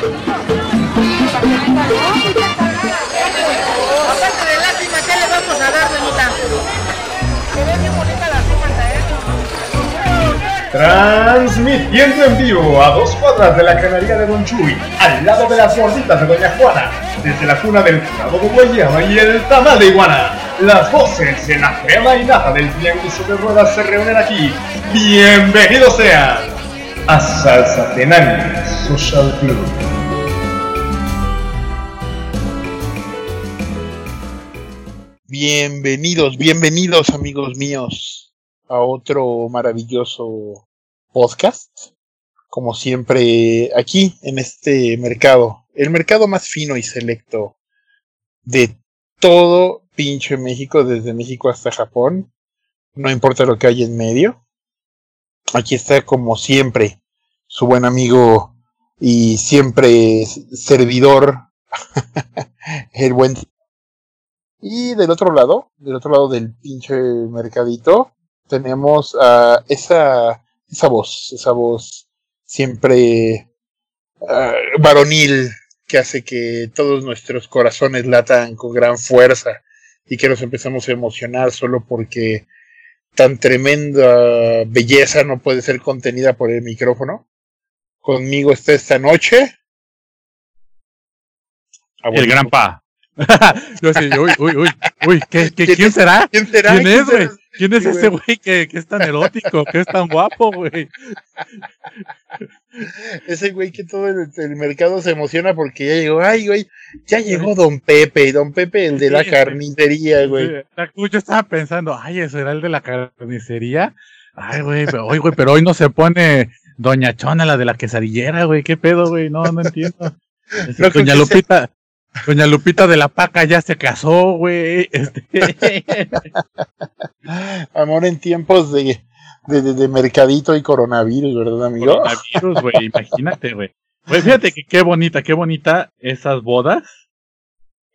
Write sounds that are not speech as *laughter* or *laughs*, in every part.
De. Transmitiendo en vivo a dos cuadras de la canaría de Don Chuy, al lado de las gorditas de Doña Juana, desde la cuna del clavo de guayaba y el tamal de iguana. Las voces en la crema y nata del tianguis de ruedas se reúnen aquí. Bienvenidos sean a Salsa Tenani Social Club. Bienvenidos, bienvenidos amigos míos a otro maravilloso podcast. Como siempre aquí en este mercado, el mercado más fino y selecto de todo pinche México, desde México hasta Japón. No importa lo que hay en medio. Aquí está como siempre su buen amigo y siempre servidor, *laughs* el buen y del otro lado, del otro lado del pinche mercadito, tenemos a esa, esa voz, esa voz siempre ah, varonil que hace que todos nuestros corazones latan con gran fuerza y que nos empezamos a emocionar solo porque tan tremenda belleza no puede ser contenida por el micrófono. Conmigo está esta noche. El gran pa. *laughs* Yo sé, uy, uy, uy, uy, ¿qué, qué, ¿quién será? ¿Quién será? ¿Quién es, güey? ¿Quién es Sí, ese güey. güey que, que es tan erótico, que es tan guapo, güey? Ese güey que todo el, el mercado se emociona porque ya llegó. Ay, güey, ya llegó Don Pepe. Don Pepe, el de la carnicería, güey. Yo estaba pensando, ay, ¿eso era el de la carnicería? Ay, güey, pero, oye, güey, pero hoy no se pone Doña Chona, la de la quesadillera, güey, ¿qué pedo, güey? No, no entiendo. *laughs* Este, No Doña Lupita, Doña Lupita de la Paca ya se casó, güey. Este, *laughs* Amor en tiempos de, de, de- de mercadito y coronavirus, ¿verdad, amigo? coronavirus, güey, *laughs* imagínate, güey. Pues fíjate que qué bonita, qué bonita esas bodas.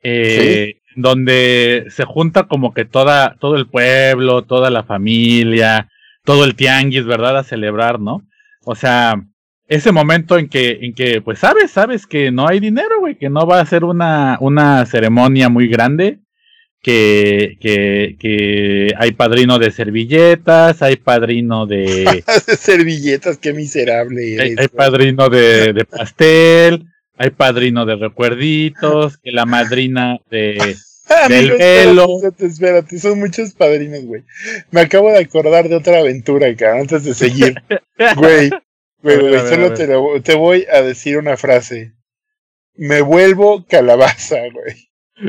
Eh, donde se junta como que toda, todo el pueblo, toda la familia, todo el tianguis, ¿verdad? A celebrar, ¿no? O sea, ese momento en que, en que, pues sabes, sabes que no hay dinero, güey, que no va a ser una, una ceremonia muy grande, que, que, que hay padrino de servilletas, hay padrino de, *laughs* Servilletas, qué miserable hay, eres, hay padrino de, de *laughs* pastel, hay padrino de recuerditos, que la madrina de... *laughs* Del amigo, velo. Espérate, espérate, son muchos padrinos, güey. Me acabo de acordar de otra aventura, acá, antes de seguir. Güey, güey, solo te, lo- te voy a decir una frase. Me vuelvo calabaza, güey.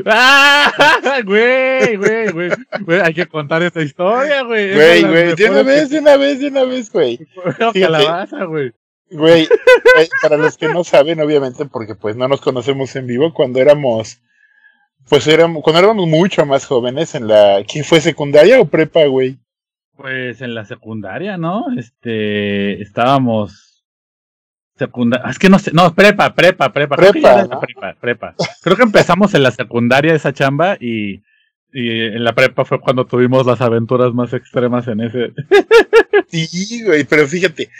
¡Ah! *laughs* Güey, güey, güey. Güey, Hay que contar esta historia, güey. Güey, güey, de una vez, de una vez, de una vez, güey. *laughs* calabaza, güey. Güey, eh, para los que no saben, obviamente, porque pues no nos conocemos en vivo, cuando éramos, pues éramos, cuando éramos mucho más jóvenes en la, ¿qué fue secundaria o prepa, güey? Pues en la secundaria, ¿no? Este, estábamos secundaria, es que no sé, no, prepa, prepa, prepa, creo que Prepa, prepa, prepa. Creo que empezamos en la secundaria esa chamba y, y en la prepa fue cuando tuvimos las aventuras más extremas en ese. *laughs* Sí, güey, pero fíjate,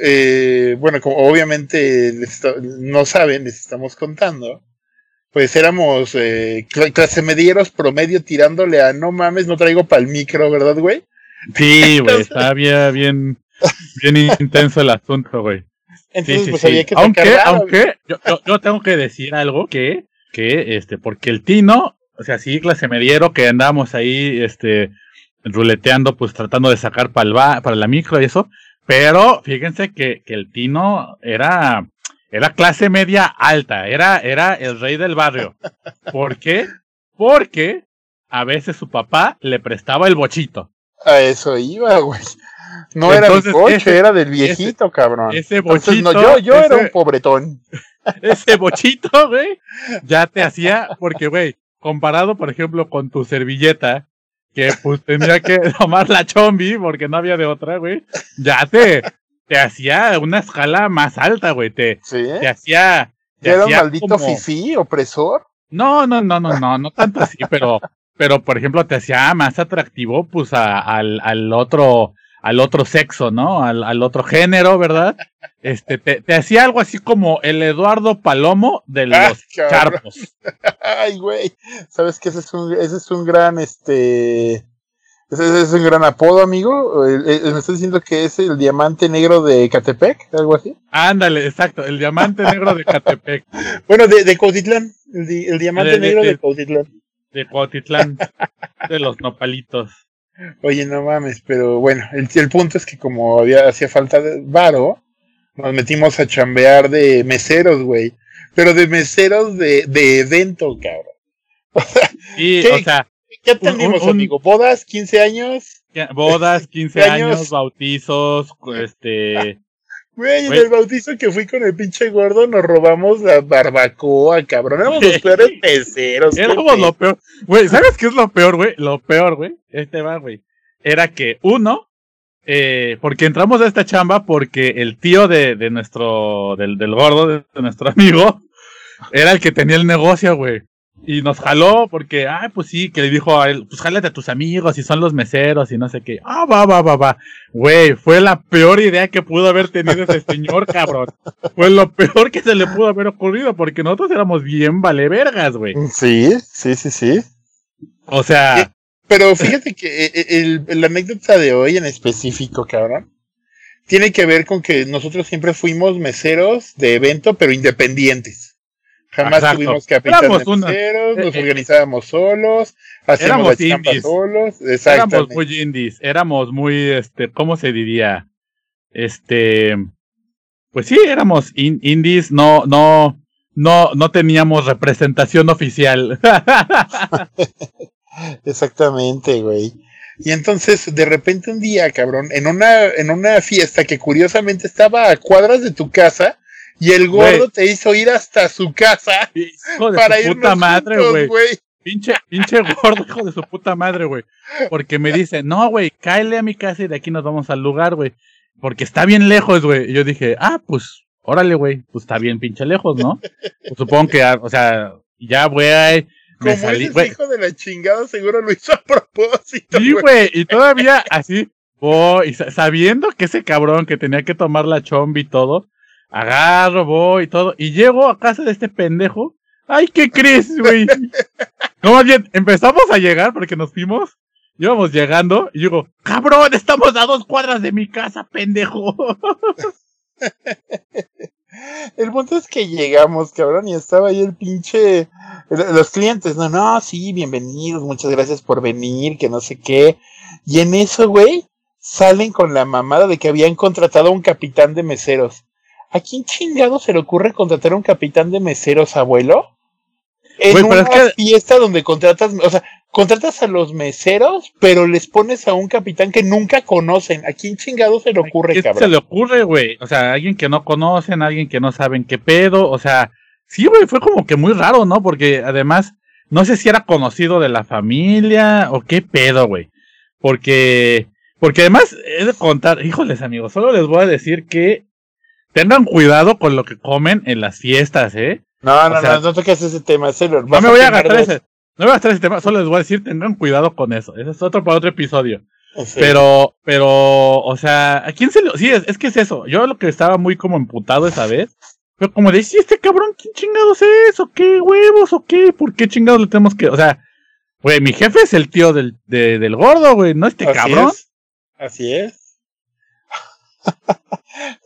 eh, bueno, como obviamente les no saben, les estamos contando, pues éramos eh, cl- clase medieros promedio tirándole a no mames, no traigo pa'l micro, ¿verdad, güey? Sí, güey, bien, bien, bien intenso el asunto, güey. Sí, Entonces, sí, pues sí. había que Aunque, aunque, yo, yo, yo tengo que decir algo que, que, este, porque el Tino, o sea, sí, clase mediero, que andábamos ahí, este, ruleteando, pues tratando de sacar para, para la micro y eso, pero fíjense que, que el Tino era, era clase media alta, era, era el rey del barrio. ¿Por qué? Porque a veces su papá le prestaba el bochito. A eso iba, güey. No era mi coche, ese- era del viejito, cabrón. Ese Entonces, bochito. no, yo, yo era un pobretón. *laughs* ese bochito, güey, ya te hacía, porque, güey, comparado, por ejemplo, con tu servilleta, que pues tendría que *laughs* tomar la chombi, porque no había de otra, güey, ya te, te hacía una escala más alta, güey, te, Sí, te hacía, te Era un maldito como- fifí, opresor. No, no, no, no, no, no tanto así, pero, pero, por ejemplo, te hacía más atractivo, pues, a- al, al otro, al otro sexo, ¿no? Al, al otro género, ¿verdad? este, te, te hacía algo así como el Eduardo Palomo de Ah, los charcos. *laughs* Ay, güey. Sabes que ese es un, ese es un gran, este. Ese, es un gran apodo, amigo. Me estás diciendo que es el diamante negro de Catepec, algo así. Ándale, exacto, el diamante negro de Catepec, *laughs* Bueno, de, de Cuautitlán. El, di- el diamante de- negro de, de- Cuautitlán. de Cuautitlán, de los nopalitos. Oye, no mames, pero bueno, el, el punto es que como había, hacía falta de varo, nos metimos a chambear de meseros, güey. Pero de meseros de, de evento, cabrón. *laughs* Y, ¿Qué? o sea, ¿Qué tenemos, un- amigo? ¿Bodas? ¿15 años? bodas, 15 años. años, bautizos, este, Güey, en el bautizo que fui con el pinche gordo nos robamos la barbacoa, cabrón. Éramos los *laughs* peores meseros. qué éramos lo peor. Güey, ¿sabes qué es lo peor, güey? Lo peor, güey, este va, güey, era que uno, eh, porque entramos a esta chamba porque el tío de, de nuestro, del, del gordo, de, de nuestro *laughs* amigo, era el que tenía el negocio, güey. Y nos jaló porque, ah, pues sí, que le dijo a él, pues jálate a tus amigos y son los meseros y no sé qué. Ah, va, va, va, va. Güey, fue la peor idea que pudo haber tenido ese señor, *laughs* cabrón. Fue lo peor que se le pudo haber ocurrido porque nosotros éramos bien vale vergas, güey. Sí, sí, sí, sí. O sea, Pero fíjate que eh, eh, el, la anécdota de hoy en específico, cabrón, tiene que ver con que nosotros siempre fuimos meseros de evento, pero independientes. Jamás Exacto. tuvimos capitán Éramos de una- nos eh, eh, organizábamos solos, hacíamos la indies. solos. éramos muy indies, éramos muy, este, ¿cómo se diría? Este, pues sí, éramos in- indies, no, no, no, no teníamos representación oficial. *laughs* Exactamente, güey. Y entonces, de repente un día, cabrón, en una, en una fiesta que curiosamente estaba a cuadras de tu casa, y el gordo te hizo ir hasta su casa hijo de para su irnos puta madre, güey. Pinche, pinche *laughs* gordo, hijo de su puta madre, güey. Porque me dice, no, güey, cáele a mi casa y de aquí nos vamos al lugar, güey. Porque está bien lejos, güey. Y yo dije, ah, pues, órale, güey. Pues está bien pinche lejos, ¿no? Pues supongo que, ah, o sea, ya, güey. Como salí, ese hijo de la chingada, seguro lo hizo a propósito. Sí, güey. Y todavía así, voy, y sa- sabiendo que ese cabrón que tenía que tomar la chombi y todo, agarro, voy y todo. Y llego a casa de este pendejo. Ay, ¿qué crees, güey? *laughs* No, más bien, empezamos a llegar porque nos fuimos. Íbamos llegando y digo, cabrón, estamos a dos cuadras de mi casa, pendejo. *laughs* El punto es que llegamos, cabrón, y estaba ahí el pinche. Los clientes, no, no, sí, bienvenidos, muchas gracias por venir, que no sé qué. Y en eso, güey, salen con la mamada de que habían contratado a un capitán de meseros. ¿A quién chingado se le ocurre contratar a un capitán de meseros, abuelo? En una es que- fiesta donde contratas, o sea, contratas a los meseros, pero les pones a un capitán que nunca conocen. ¿A quién chingado se le ocurre, ¿Qué cabrón? se le ocurre, güey? O sea, alguien que no conocen, alguien que no saben qué pedo, o sea, sí, güey, fue como que muy raro, ¿no? Porque además, no sé si era conocido de la familia o qué pedo, güey. Porque, porque además, he de contar, híjoles amigos, solo les voy a decir que tengan cuidado con lo que comen en las fiestas, ¿eh? No, no, o sea- no, no toques ese tema, Sailor. No me voy a gastar ese, no me voy a gastar ese tema, solo les voy a decir, tengan cuidado con eso. Ese es otro para otro episodio. Sí. Pero, pero, o sea, ¿a quién se le.? Sí, es, es que es eso. Yo lo que estaba muy como emputado esa vez. Fue como de, sí, este cabrón, ¿quién chingados es? ¿O qué huevos? ¿O qué? ¿Por qué chingados le tenemos que.? O sea, güey, mi jefe es el tío del, de- del gordo, güey, no este Así cabrón. es. Así es.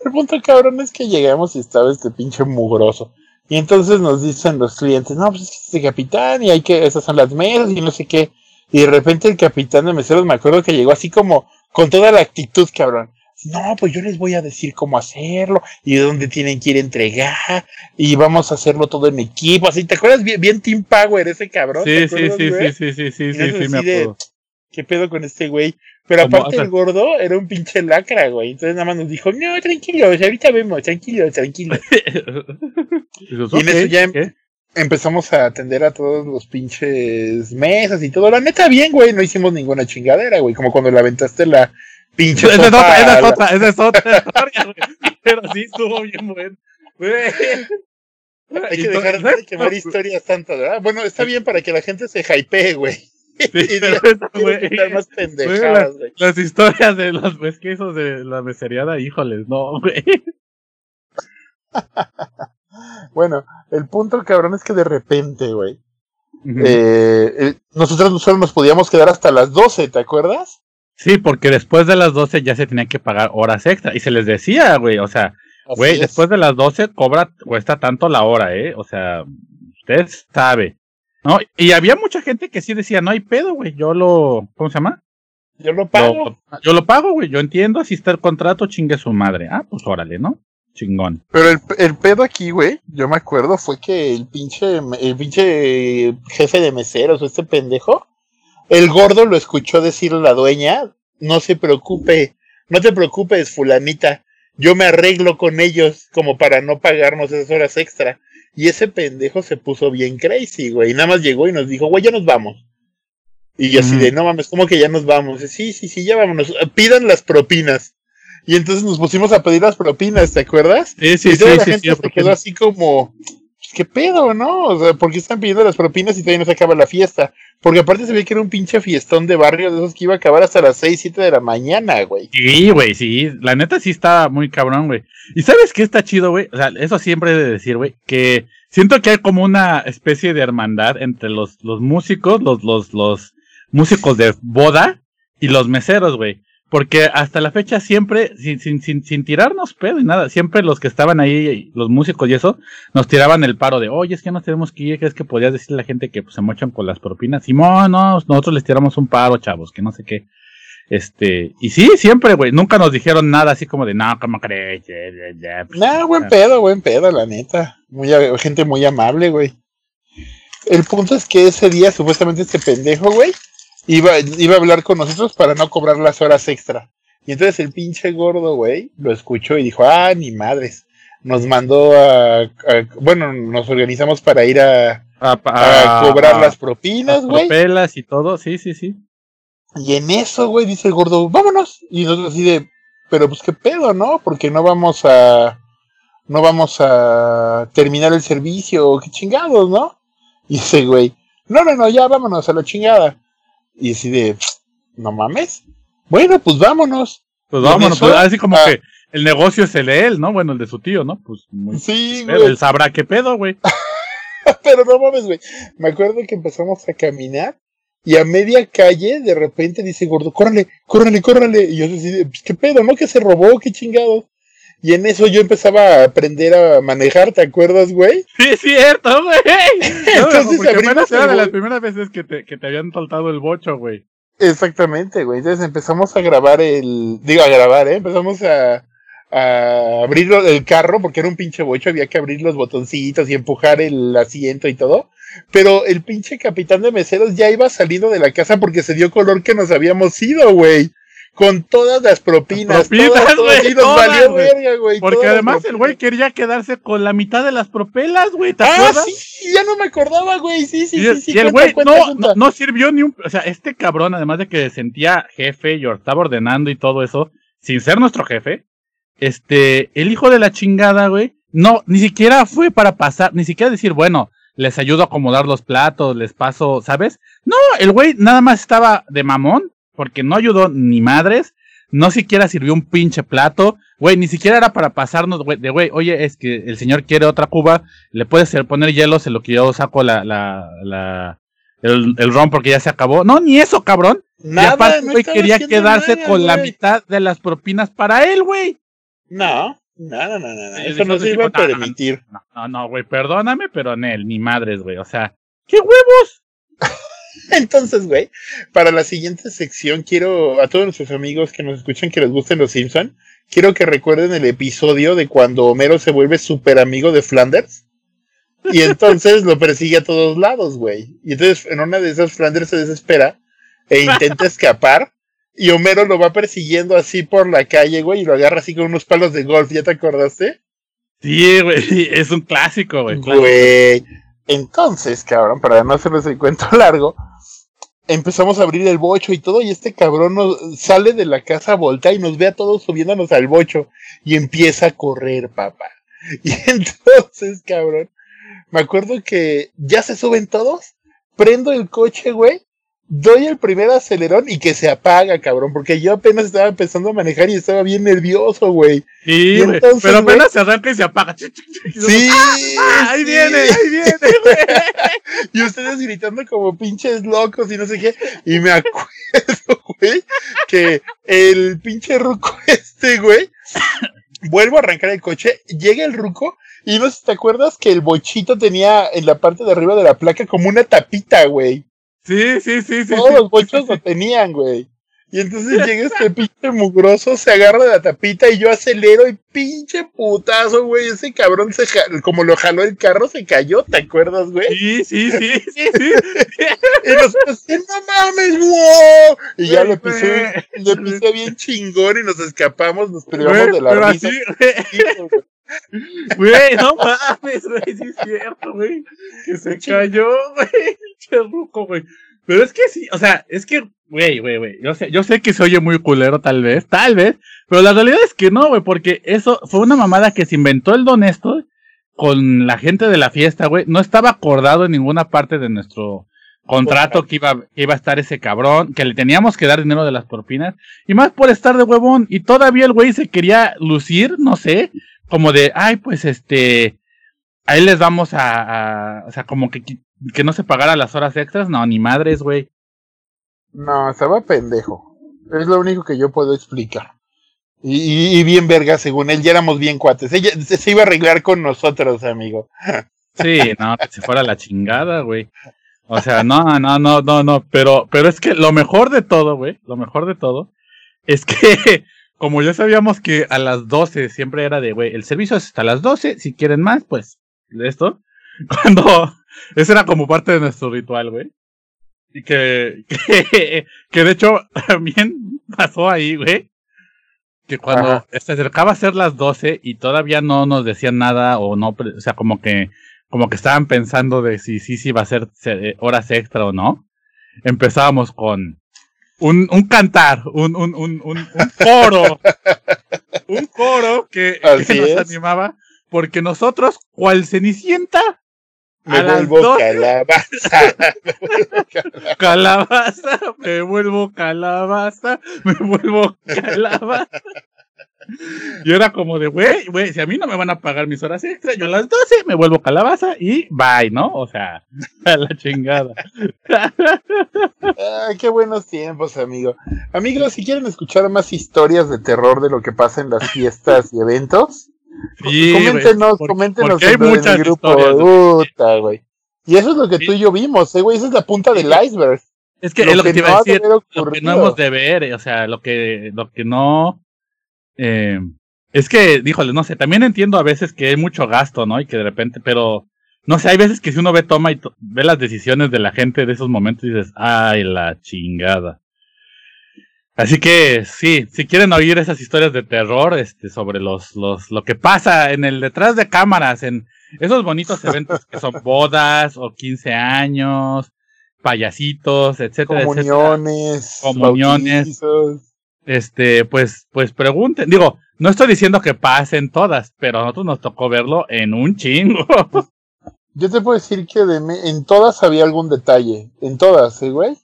El punto cabrón es que llegamos y estaba este pinche mugroso. Y entonces nos dicen los clientes, no, pues es que este capitán y hay que, esas son las mesas y no sé qué. Y de repente el capitán de meseros me acuerdo que llegó así como con toda la actitud, cabrón. No, pues yo les voy a decir cómo hacerlo y de dónde tienen que ir a entregar y vamos a hacerlo todo en equipo. Así, ¿te acuerdas bien, bien Team Power ese cabrón? ¿Te Sí, sí, sí, sí, sí, sí, sí, sí, sí, me acuerdo. ¿Qué pedo con este güey? Pero Como, aparte o sea- el gordo era un pinche lacra, güey. Entonces nada más nos dijo, no, tranquilos, ahorita vemos, tranquilos. *laughs* Dices, Y en eso "Ok, ya- ¿qué?". Empezamos a atender a todos los pinches mesas y todo. La neta, bien, güey, no hicimos ninguna chingadera, güey. Como cuando le aventaste la pinche Esa es otra, esa es otra, esa es otra historia, güey. Pero sí estuvo bien bueno. Güey. Hay que dejar *laughs* de quemar historias tantas, ¿verdad? Bueno, está bien para que la gente se hypee, güey. *laughs* Y güey, más pendejadas, güey. Las historias de los pues, quesos de la meseriada, híjoles, no, güey. *laughs* bueno, el punto, cabrón, es que de repente, güey, eh, eh, nosotros solo nos podíamos quedar hasta las 12, ¿te acuerdas? Sí, porque después de las 12 ya se tenían que pagar horas extra. Y se les decía, güey, o sea, güey, después de las 12 cobra, cuesta tanto la hora, ¿eh? O sea, usted sabe. ¿No? Y había mucha gente que sí decía, no hay pedo, güey, yo lo, ¿cómo se llama? Yo lo pago. yo lo pago, güey, yo entiendo, así está el contrato, chingue su madre. Ah, pues órale, ¿no? Chingón. Pero el, el pedo aquí, güey, yo me acuerdo, fue que el pinche, el pinche jefe de meseros, este pendejo, el gordo lo escuchó decir a la dueña, no se preocupe, no te preocupes, fulanita, yo me arreglo con ellos como para no pagarnos esas horas extra. Y ese pendejo se puso bien crazy, güey. Nada más llegó y nos dijo, güey, ya nos vamos. Y yo así de, no mames, ¿cómo que ya nos vamos? sí, sí, sí, ya vámonos. Pidan las propinas. Y entonces nos pusimos a pedir las propinas, ¿te acuerdas? Sí, sí, y toda sí, la sí, gente se quedó así como, ¿qué pedo, no? O sea, ¿por qué están pidiendo las propinas y todavía no se acaba la fiesta? Porque aparte se ve que era un pinche fiestón de barrio de esos que iba a acabar hasta las 6, 7 de la mañana, güey. Sí, güey, sí. La neta sí está muy cabrón, güey. ¿Y sabes qué está chido, güey? O sea, eso siempre he de decir, güey, que siento que hay como una especie de hermandad entre los, los músicos, los, los, los músicos de boda y los meseros, güey. Porque hasta la fecha siempre, sin, sin, sin, sin tirarnos pedo y nada, siempre los que estaban ahí, los músicos y eso, nos tiraban el paro de, oye, es que nos tenemos que ir, que es que podías decirle a la gente que pues, se mochan con las propinas. Y no, no, nosotros les tiramos un paro, chavos, que no sé qué. Este, y sí, siempre, güey, nunca nos dijeron nada así como de, no, ¿cómo crees? Pues, Nah, buen pedo, buen pedo, la neta. Muy, gente muy amable, güey. El punto es que ese día, supuestamente, este pendejo, güey, iba, iba a hablar con nosotros para no cobrar las horas extra. Y entonces el pinche gordo, güey, lo escuchó y dijo, ah, ni madres. Nos mandó a, a bueno, nos organizamos para ir a, a, a cobrar las propinas, güey. Propelas y todo, sí, sí, sí. Y en eso, güey, dice el gordo, vámonos. Y nosotros así de, pero pues qué pedo, ¿no? Porque no vamos a, no vamos a terminar el servicio, qué chingados, ¿no? Y ese güey, no, no, no, ya vámonos a la chingada. Y así de, no mames. Bueno, pues vámonos. Pues vámonos, pues, así como ah, que el negocio es el de él, ¿no? Bueno, el de su tío, ¿no? Pues muy sí, güey. Él sabrá qué pedo, güey. *laughs* Pero no mames, güey. Me acuerdo que empezamos a caminar y a media calle de repente dice gordo, córrele, córrele, córrele. Y yo así, pues, qué pedo, ¿no? Que se robó, qué chingados. Y en eso yo empezaba a aprender a manejar, ¿te acuerdas, güey? Sí, es cierto, güey. *laughs* Entonces no, era de las primeras veces que te, que te habían soltado el bocho, güey. Exactamente, güey. Entonces empezamos a grabar el, digo a grabar, ¿eh? Empezamos a, a abrir el carro porque era un pinche bocho, había que abrir los botoncitos y empujar el asiento y todo. Pero el pinche capitán de meseros ya iba saliendo de la casa porque se dio color que nos habíamos ido, güey con todas las propinas. propinas todas, todas, valió güey. verga, güey. Porque además el güey quería quedarse con la mitad de las propelas, güey. ¿Te ah, acuerdas? sí, ya no me acordaba, güey. Sí, sí, y, sí, sí. Y el güey no, no, no, sirvió ni un. O sea, este cabrón, además de que sentía jefe y estaba ordenando y todo eso, sin ser nuestro jefe, este, el hijo de la chingada, güey, no, ni siquiera fue para pasar, ni siquiera decir, bueno, les ayudo a acomodar los platos, les paso, ¿sabes? No, el güey nada más estaba de mamón, porque no ayudó ni madres, no siquiera sirvió un pinche plato, güey, ni siquiera era para pasarnos, güey, de güey, oye, es que el señor quiere otra cuba, le puedes poner hielos en lo que yo saco la, la, la, el, el ron porque ya se acabó. No, ni eso, cabrón. Nada, y aparte, no güey, quería quedarse nada, con güey. la mitad de las propinas para él, güey. No, no, no, no, no. Eso no se iba a permitir. No, no, no, güey, perdóname, pero Nel, ni madres, güey, o sea, ¿qué huevos? *laughs* Entonces, güey, para la siguiente sección quiero a todos nuestros amigos que nos escuchan que les gusten los Simpson, quiero que recuerden el episodio de cuando Homero se vuelve súper amigo de Flanders. Y *laughs* entonces lo persigue a todos lados, güey. Y entonces en una de esas Flanders se desespera e intenta escapar. Y Homero lo va persiguiendo así por la calle, güey, y lo agarra así con unos palos de golf. ¿Ya te acordaste? Sí, güey, es un clásico, güey. Güey. Entonces, cabrón, para no hacerles el cuento *laughs* largo, empezamos a abrir el bocho y todo, y este cabrón nos sale de la casa, voltea y nos ve a todos subiéndonos al bocho y empieza a correr, papá. *laughs* Y entonces, cabrón, me acuerdo que ya se suben todos, prendo el coche, güey, doy el primer acelerón y que se apaga, cabrón, porque yo apenas estaba empezando a manejar y estaba bien nervioso, güey. Sí, güey. Pero apenas se arranca y se apaga. Sí, ¡Ah! ahí viene, ahí viene, *laughs* güey. y ustedes gritando como pinches locos y no sé qué. Y me *laughs* acuerdo, güey, que el pinche ruco *laughs* este, güey, vuelvo a arrancar el coche, llega el ruco y no sé si te acuerdas que el bochito tenía en la parte de arriba de la placa como una tapita, güey. Sí, sí, sí, sí. Todos los bochos lo *laughs* tenían, güey. Y entonces *laughs* llega este pinche mugroso, se agarra de la tapita y yo acelero y pinche putazo, güey. Ese cabrón se como lo jaló el carro, se cayó, ¿te acuerdas, güey? Sí, sí, sí, sí, *laughs* sí. y nos decían, no mames, wow. Y ya le pisé, le pisé bien chingón y nos escapamos, nos privamos de la risa. Güey, no *laughs* mames, güey, sí es cierto, güey. Que se cayó, güey. *laughs* Cherruco, güey. Pero es que sí, o sea, es que, güey, güey, güey. Yo sé, yo sé que se oye muy culero, tal vez, tal vez. Pero la realidad es que no, güey, porque eso fue una mamada que se inventó el Don esto con la gente de la fiesta, güey. No estaba acordado en ninguna parte de nuestro contrato que iba, que iba a estar ese cabrón, que le teníamos que dar dinero de las propinas. Y más por estar de huevón. Y todavía el güey se quería lucir, no sé, como de, ay, pues este, ahí les vamos a, a o sea, como que, que no se pagara las horas extras, no, ni madres, güey. No, estaba pendejo. Es lo único que yo puedo explicar. Y, y, bien verga, según él, ya éramos bien cuates. Ella se, iba a arreglar con nosotros, amigo. *laughs* Sí, no, que se fuera la chingada, güey. O sea, no, no, no, no, no, pero, pero es que lo mejor de todo, güey, lo mejor de todo, es que como ya sabíamos que a las 12 siempre era de, güey, el servicio es hasta las 12, si quieren más, pues, de esto. *laughs* Cuando, eso era como parte de nuestro ritual, güey. Y que, *laughs* que, que de hecho *laughs* también pasó ahí, güey. Que cuando se acercaba a ser las 12 y todavía no nos decían nada o no, o sea, como que, como que estaban pensando de si sí, sí va a ser horas extra o no. Empezábamos con, un, un cantar, un, un, un, un, coro, un coro que, que nos animaba, porque nosotros, cual cenicienta, me vuelvo calabaza. *laughs* calabaza, me vuelvo calabaza, me vuelvo calabaza. Y era como de, güey, güey, si a mí no me van a pagar mis horas extra, yo a las 12 me vuelvo calabaza y bye, ¿no? O sea, *laughs* a la chingada. Ay, qué buenos tiempos, amigo. Amigos, si quieren escuchar más historias de terror de lo que pasa en las fiestas y eventos, coméntenos, coméntenos en, el grupo. Puta, güey. Y eso es lo que tú y yo vimos, eh, güey. Esa es la punta del iceberg. Es que lo, lo que, te iba a decir, lo que no hemos de ver, o sea, lo que, lo que no eh, es que, díjole, no sé, también entiendo a veces que hay mucho gasto, ¿no? Y que de repente, pero, no sé, hay veces que si uno ve toma y ve las decisiones de la gente de esos momentos y dices, ay, la chingada. Así que sí, si quieren oír esas historias de terror, este, sobre los, los, lo que pasa en el detrás de cámaras, en esos bonitos *laughs* eventos que son bodas o 15 años, payasitos, etcétera, comuniones, comuniones, este, pues, pues pregunten. Digo, no estoy diciendo que pasen todas, pero a nosotros nos tocó verlo en un chingo. *laughs* Yo te puedo decir que de en todas había algún detalle. En todas, ¿eh, güey?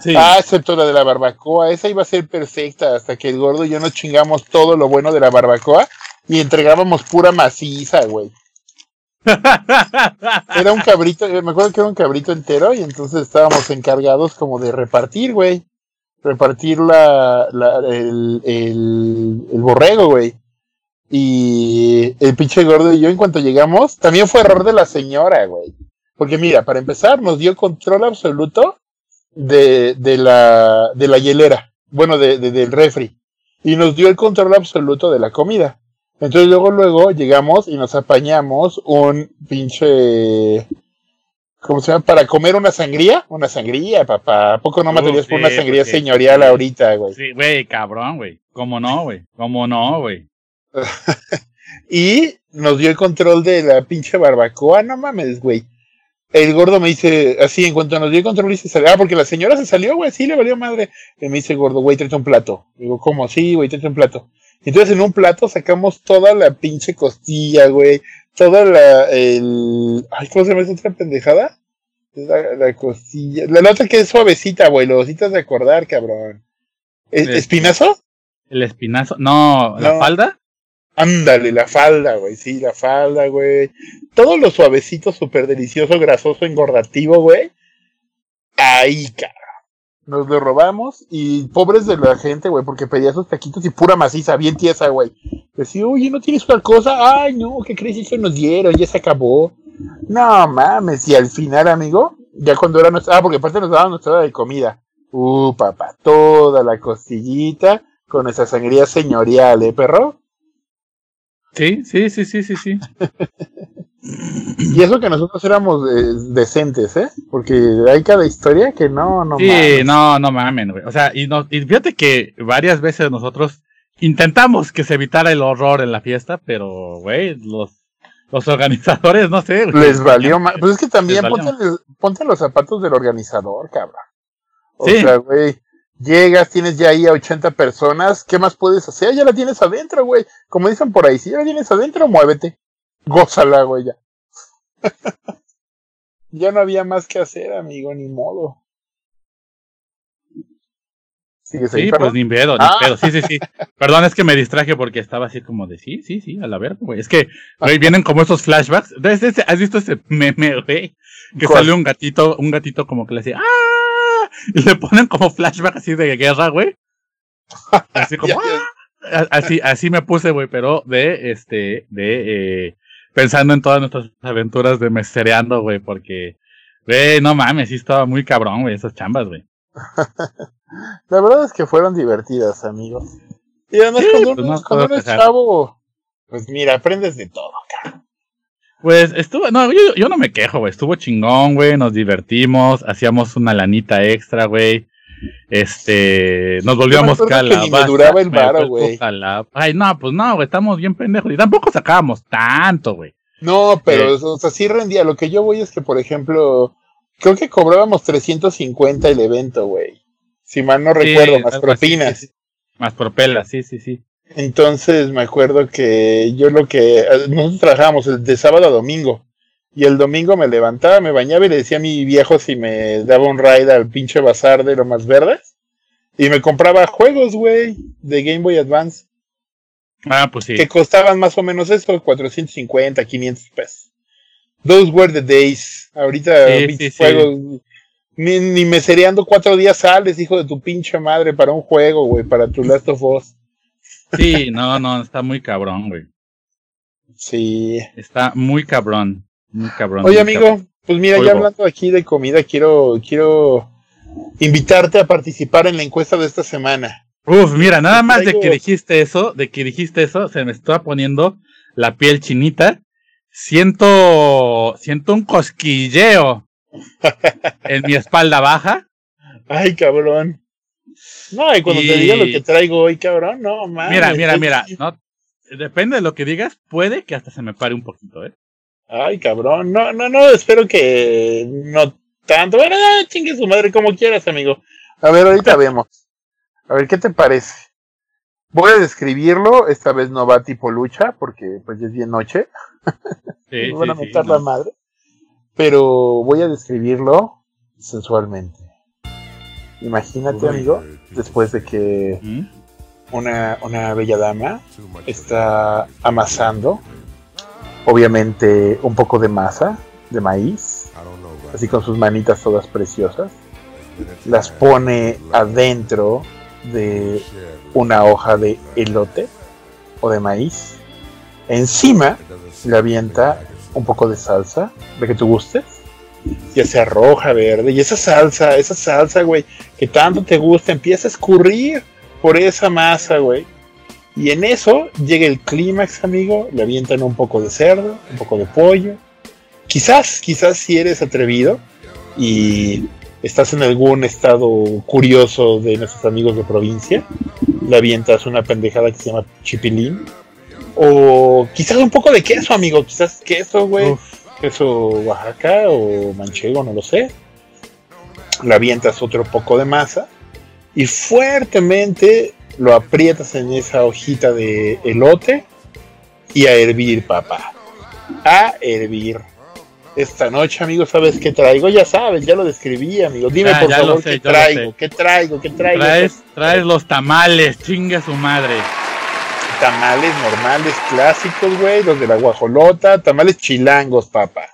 Sí. Ah, excepto la de la barbacoa. Esa iba a ser perfecta hasta que el gordo y yo nos chingamos todo lo bueno de la barbacoa y entregábamos pura maciza, güey. *laughs* Era un cabrito, me acuerdo que era un cabrito entero y entonces estábamos encargados como de repartir, güey repartir la, el, el, el, borrego, güey. Y el pinche gordo y yo, en cuanto llegamos, también fue error de la señora, güey. Porque mira, para empezar, nos dio control absoluto de, de, la, de la hielera, bueno, de, de, del refri. Y nos dio el control absoluto de la comida. Entonces luego, luego llegamos y nos apañamos un pinche ¿Cómo se llama? Para comer una sangría. Una sangría, papá. ¿A poco no matarías por una sangría señorial ahorita, güey? Sí, güey, cabrón, güey. ¿Cómo no, güey? ¿Cómo no, güey? *laughs* y nos dio el control de la pinche barbacoa. No mames, güey. El gordo me dice, así, en cuanto nos dio el control, dice, ah, porque la señora se salió, güey, sí, le valió madre. Y me dice, gordo, güey, tráete un plato. Digo, ¿cómo? Sí, güey, tráete un plato. Entonces en un plato sacamos toda la pinche costilla, güey, toda la, el, ay, ¿cómo se llama esa otra pendejada? La, la costilla. La otra que es suavecita, güey. Lo necesitas de acordar, cabrón. ¿Es- El- ¿Espinazo? El espinazo. No, la No. falda. Ándale, la falda, güey. Sí, la falda, güey. Todo lo suavecito, súper delicioso, grasoso, engordativo, güey. Ahí, cara. Nos lo robamos y pobres de la gente, güey, porque pedía sus taquitos y pura maciza, bien tiesa, güey. Decía, oye, ¿no tienes otra cosa? Ay, no, ¿qué crees? Eso nos dieron, ya se acabó. No mames, y al final, amigo, ya cuando era nuestra. Ah, porque aparte nos daban nuestra de comida. Uh, papá, toda la costillita con esa sangría señorial, ¿eh, perro? Sí, sí, sí, sí, sí, sí. Y eso que nosotros éramos eh, decentes, ¿eh? Porque hay cada historia que no, no Sí, mames. no, no mamen, güey. O sea, y, no, y fíjate que varias veces nosotros intentamos que se evitara el horror en la fiesta, pero, güey, los, los organizadores, no sé. güey. Les valió más. Pues es que también ponte, ponte los zapatos del organizador, cabrón. O Sí. sea, güey, llegas, tienes ya ahí a 80 personas, ¿qué más puedes hacer? Ya la tienes adentro, güey. Como dicen por ahí, si ya la tienes adentro, muévete. Gózala, güey, ya. *laughs* ya no había más que hacer, amigo, ni modo. ¿Sigues ahí, Sí, pues ni pedo, ni Ah. pedo. Sí, sí, sí. *laughs* Perdón, es que me distraje porque estaba así como de sí, sí, sí, a la verga, güey. Es que, güey, *laughs* vienen como esos flashbacks. ¿Has ese- ¿Has visto ese meme, güey? Que ¿Cuál? sale un gatito, un gatito como que le decía ¡Ah! *laughs* Y le ponen como flashback así de guerra, güey. *laughs* Así como. "Ah". así, así me puse, güey, pero de este, de eh, pensando en todas nuestras aventuras de mesereando, güey, porque, güey, no mames, sí estaba muy cabrón, güey, esas chambas, güey. *laughs* La verdad es que fueron divertidas, amigos. Y además Sí, cuando, pues uno, no cuando puedo uno es chavo, pues mira, aprendes de todo. Pues estuvo, no, yo, yo no me quejo, güey, estuvo chingón, güey, nos divertimos, hacíamos una lanita extra, güey. Este, nos volvíamos me calabazas. duraba el varo, güey. Ay, no, pues no, güey, estamos bien pendejos. Y tampoco sacábamos tanto, güey. No, pero Eh. o sea, sí rendía. Lo que yo voy es que, por ejemplo, creo que cobrábamos 350 el evento, güey. Si mal no recuerdo, Sí, más algo así, propinas. sí, sí. Más propelas, sí, sí, sí. Entonces me acuerdo que yo lo que eh, nosotros trabajábamos de sábado a domingo y el domingo me levantaba, me bañaba y le decía a mi viejo si me daba un ride al pinche bazar de lo más verdes y me compraba juegos, güey, de Game Boy Advance Ah, pues sí. que costaban más o menos eso, 450, 500 pesos. Those were the days. Ahorita Sí, sí, sí. juegos ni, ni mesereando cuatro días sales, hijo de tu pinche madre, para un juego, güey, para tu Last of Us. Sí, no, no, está muy cabrón, güey. Sí. Está muy cabrón. Muy cabrón. Oye, muy amigo, pues mira, ya hablando aquí de comida, quiero, quiero invitarte a participar en la encuesta de esta semana. Uf, mira, nada más de que dijiste eso, de que dijiste eso, se me está poniendo la piel chinita. Siento, siento un cosquilleo *laughs* en mi espalda baja. Ay, cabrón. No, y cuando te diga lo que traigo hoy, cabrón, no, mames. Mira, mira, mira, no, depende de lo que digas, puede que hasta se me pare un poquito, ¿eh? Ay, cabrón. No, no, no, espero que no tanto. Bueno, chingue su madre como quieras, amigo. A ver, ahorita vemos. A ver, ¿qué te parece? Voy a describirlo, esta vez no va tipo lucha, porque pues ya es bien noche. *laughs* Sí, *laughs* me van a sí, meter no. la madre. Pero voy a describirlo sensualmente. Imagínate, amigo, después de que ¿Mm? una, una bella dama está amasando, obviamente, un poco de masa de maíz, así con sus manitas todas preciosas, las pone adentro de una hoja de elote o de maíz. Encima le avienta un poco de salsa, de que tú gustes, ya sea roja, verde, y esa salsa, esa salsa, güey, que tanto te gusta, empieza a escurrir por esa masa, güey. Y en eso llega el clímax, amigo, le avientan un poco de cerdo, un poco de pollo. Quizás, quizás si eres atrevido y estás en algún estado curioso de nuestros amigos de provincia, le avientas una pendejada que se llama chipilín. O quizás un poco de queso, amigo, quizás queso, güey queso Oaxaca o manchego, no lo sé. Le avientas otro poco de masa y fuertemente lo aprietas en esa hojita de elote y a hervir, papá. A hervir. Esta noche, amigo, ¿sabes qué traigo? Ya sabes, ya lo describí, amigo. Dime, Ya, por ya favor, sé, ¿qué traigo? ¿Qué traigo? ¿Qué traigo? Traes, traes los tamales, chinga su madre. Tamales normales, clásicos, güey. Los de la guajolota. Tamales chilangos, papá.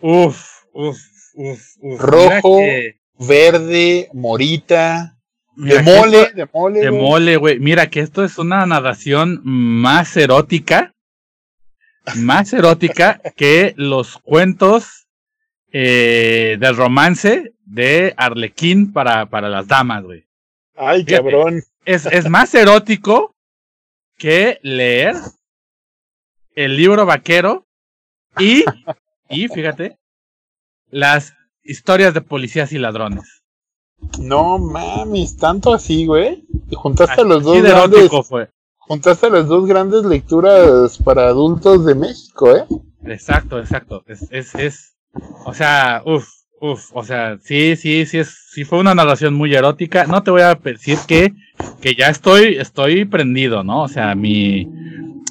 Uf, uf, uf, uf. Rojo, que- Verde, morita. mira de mole, esto- de mole. De mole, güey. Mira que esto es una narración más erótica. Más erótica *laughs* que los cuentos eh, del romance de Arlequín para, para las damas, güey. Ay, Fíjate. cabrón. Es, es más erótico que leer el libro vaquero y, *laughs* y fíjate, las historias de policías y ladrones. No mames, tanto así, güey. Juntaste los dos grandes, fue. juntaste las dos grandes lecturas para adultos de México, ¿eh? Exacto, exacto. Es, es, es, o sea, uff, uff, o sea, sí, sí, sí, es, sí fue una narración muy erótica. No te voy a decir que, que ya estoy, estoy prendido, ¿no? O sea, mi,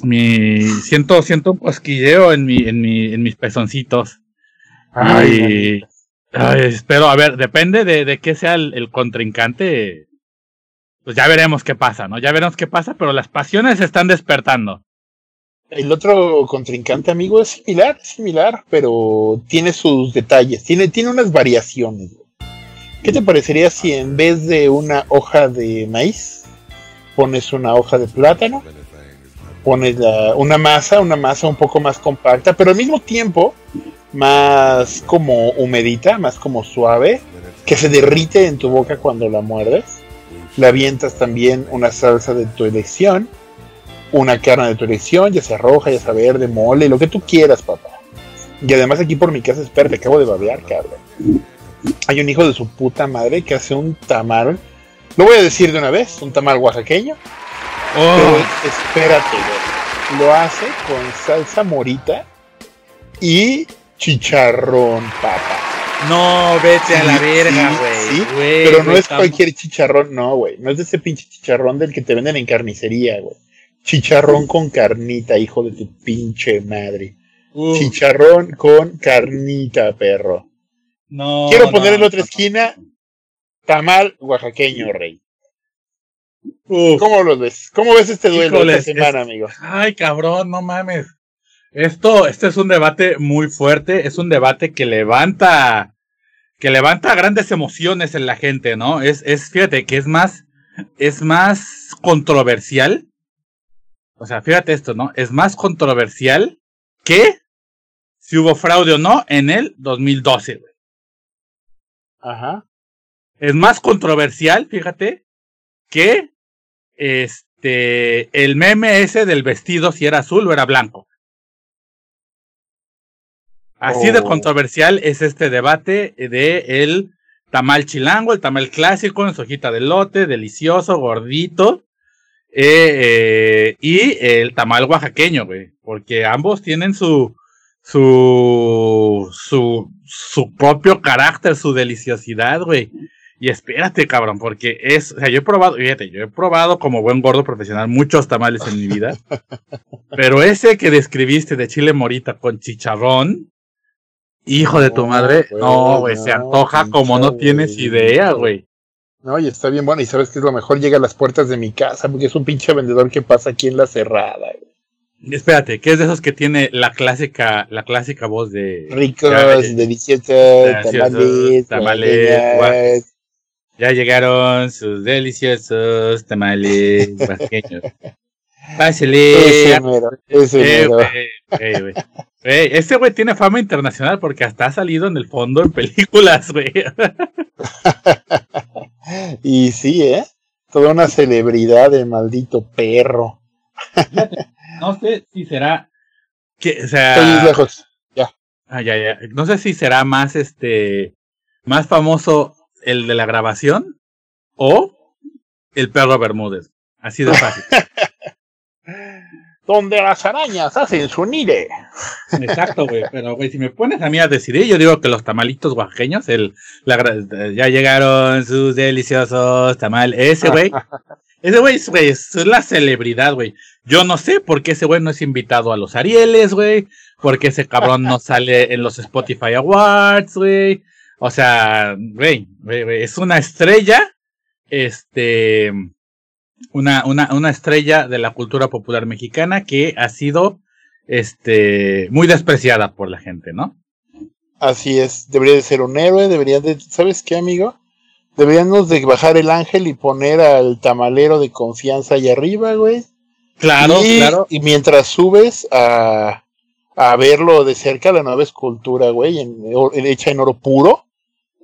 mi, siento, siento un cosquilleo en mi, en mi, en mis pezoncitos. Ay, ay, espero, a ver, depende de, de qué sea el, el contrincante. Pues ya veremos qué pasa, ¿no? Ya veremos qué pasa, pero las pasiones se están despertando. El otro contrincante, amigo, es similar, similar, pero tiene sus detalles, tiene, tiene unas variaciones. ¿Qué te parecería si en vez de una hoja de maíz pones una hoja de plátano? Pones una masa, una masa un poco más compacta, pero al mismo tiempo más como humedita, más como suave, que se derrite en tu boca cuando la muerdes. Le avientas también una salsa de tu elección una carne de tu elección, ya sea roja, ya sea verde, mole, lo que tú quieras, papá. Y además aquí por mi casa es perro, te acabo de babear, cabrón. Hay un hijo de su puta madre que hace un tamal, lo voy a decir de una vez, un tamal oaxaqueño, Oh, pero espérate, güey. Lo hace con salsa morita y chicharrón, papá. no, vete a la verga, güey. sí, Pero no es cualquier chicharrón, no, güey. No es de ese pinche chicharrón del que te venden en carnicería, güey. Chicharrón con carnita, hijo de tu pinche madre. Uf, Chicharrón con carnita, perro. No, Quiero poner no, en otra esquina tamal oaxaqueño, rey. Uf. ¿Cómo lo ves? ¿Cómo ves este duelo Híjoles, esta semana, amigo? Ay, cabrón, no mames. Esto, esto es un debate muy fuerte, es un debate que levanta, que levanta grandes emociones en la gente, ¿no? Es, es, fíjate, que es más, es más controversial. O sea, fíjate esto, ¿no? Es más controversial que si hubo fraude o no en el 2012, güey. Ajá. Es más controversial, fíjate, que este el meme ese del vestido si era azul o era blanco. Así de Oh. controversial es este debate de el tamal chilango, el tamal clásico en su hojita de lote, delicioso, gordito, eh, eh, y el tamal oaxaqueño, güey, porque ambos tienen su su su su propio carácter, su deliciosidad, güey. Y espérate, cabrón, porque es, o sea, yo he probado, fíjate, yo he probado como buen gordo profesional muchos tamales en mi vida, *laughs* pero ese que describiste de chile morita con chicharrón, hijo de tu madre, güey, no, güey, se antoja como no tienes güey. idea, güey. No, y está bien bueno. Y sabes que es lo mejor, llega a las puertas de mi casa, porque es un pinche vendedor que pasa aquí en la cerrada, güey. Espérate, ¿qué es de esos que tiene la clásica, la clásica voz de Ricos, Ya, deliciosos, tamales, tamales. Ya llegaron sus deliciosos tamales *laughs* oaxaqueños. Pásale. Ese mero, ese Eh, mero. güey, güey, güey. Güey, Este güey tiene fama internacional porque hasta ha salido en el fondo en películas, güey. *laughs* Y sí, ¿eh? Toda una celebridad de maldito perro. *laughs* No sé si será. Que, o Estoy sea. lejos. Ah, ya, ya. No sé si será más este. Más famoso el de la grabación o el perro Bermúdez. Así de fácil. *laughs* Donde las arañas hacen su nide. Exacto, güey. Pero, güey, si me pones a mí a decidir, yo digo que los tamalitos oaxaqueños, el, la ya llegaron sus deliciosos tamal. Ese, güey. Ese güey es, güey, es la celebridad, güey. Yo no sé por qué ese güey no es invitado a los Arieles, güey. Por qué ese cabrón no sale en los Spotify Awards, güey. O sea, güey, es una estrella, este, una, una, una estrella de la cultura popular mexicana que ha sido, este, muy despreciada por la gente, ¿no? Así es, debería de ser un héroe, debería de, ¿sabes qué, amigo? Deberíamos de bajar el ángel y poner al tamalero de confianza ahí arriba, güey. Claro, y, claro. Y mientras subes a, a verlo de cerca, la nueva escultura, güey, en, en- hecha en oro puro,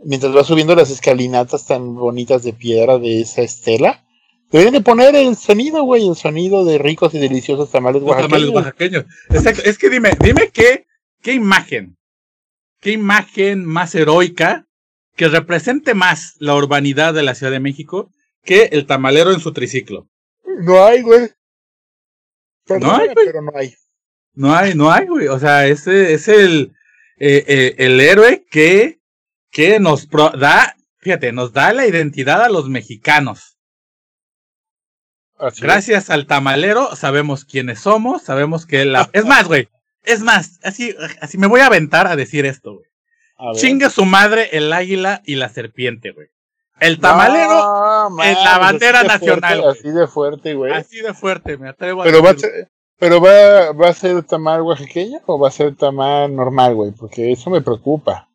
mientras vas subiendo las escalinatas tan bonitas de piedra de esa estela, deberían de poner el sonido, güey, el sonido de ricos y deliciosos tamales Los tamales oaxaqueños. oaxaqueños. Exacto. Es que dime, dime qué, qué imagen, qué imagen más heroica que represente más la urbanidad de la Ciudad de México que el tamalero en su triciclo. No hay, güey. No hay, güey. pero no hay. No hay, no hay, güey. O sea, ese es el, eh, eh, el héroe que, que nos pro- da, fíjate, nos da la identidad a los mexicanos. Así es. Gracias al tamalero sabemos quiénes somos, sabemos que la... Es más, güey. Es más, así, así me voy a aventar a decir esto, güey. A ver. Chingue su madre el águila y la serpiente, güey. El tamalero, No, en la bandera así nacional, fuerte, así de fuerte, güey. así de fuerte, me atrevo a Pero va a ser, pero va, va a ser tamal oaxaqueño o va a ser tamal normal, güey, porque eso me preocupa.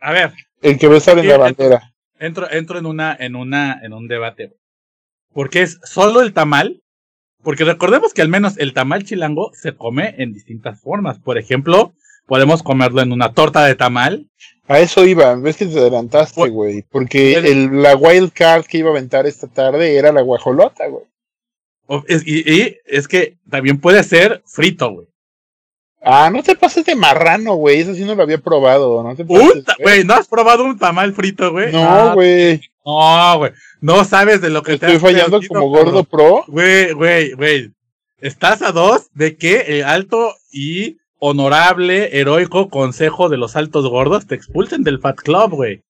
A ver, El que va a estar en la bandera. entro, entro en una, en una, en un debate, güey. Porque es solo el tamal. Porque recordemos que al menos el tamal chilango se come en distintas formas. Por ejemplo, podemos comerlo en una torta de tamal. A eso iba, ves que te adelantaste, güey, porque el- la wild card que iba a aventar esta tarde era la guajolota, güey. y, y es que también puede ser frito, güey. Ah, no te pases de marrano, güey, eso sí no lo había probado, no te pases, Güey, ¿no has probado un tamal frito, güey? No, güey, No, güey. No sabes de lo que te estoy fallando perdido, como gordo pro. Güey, güey, güey. Estás a dos de que el alto y honorable, heroico consejo de los altos gordos te expulsen del Fat Club, güey.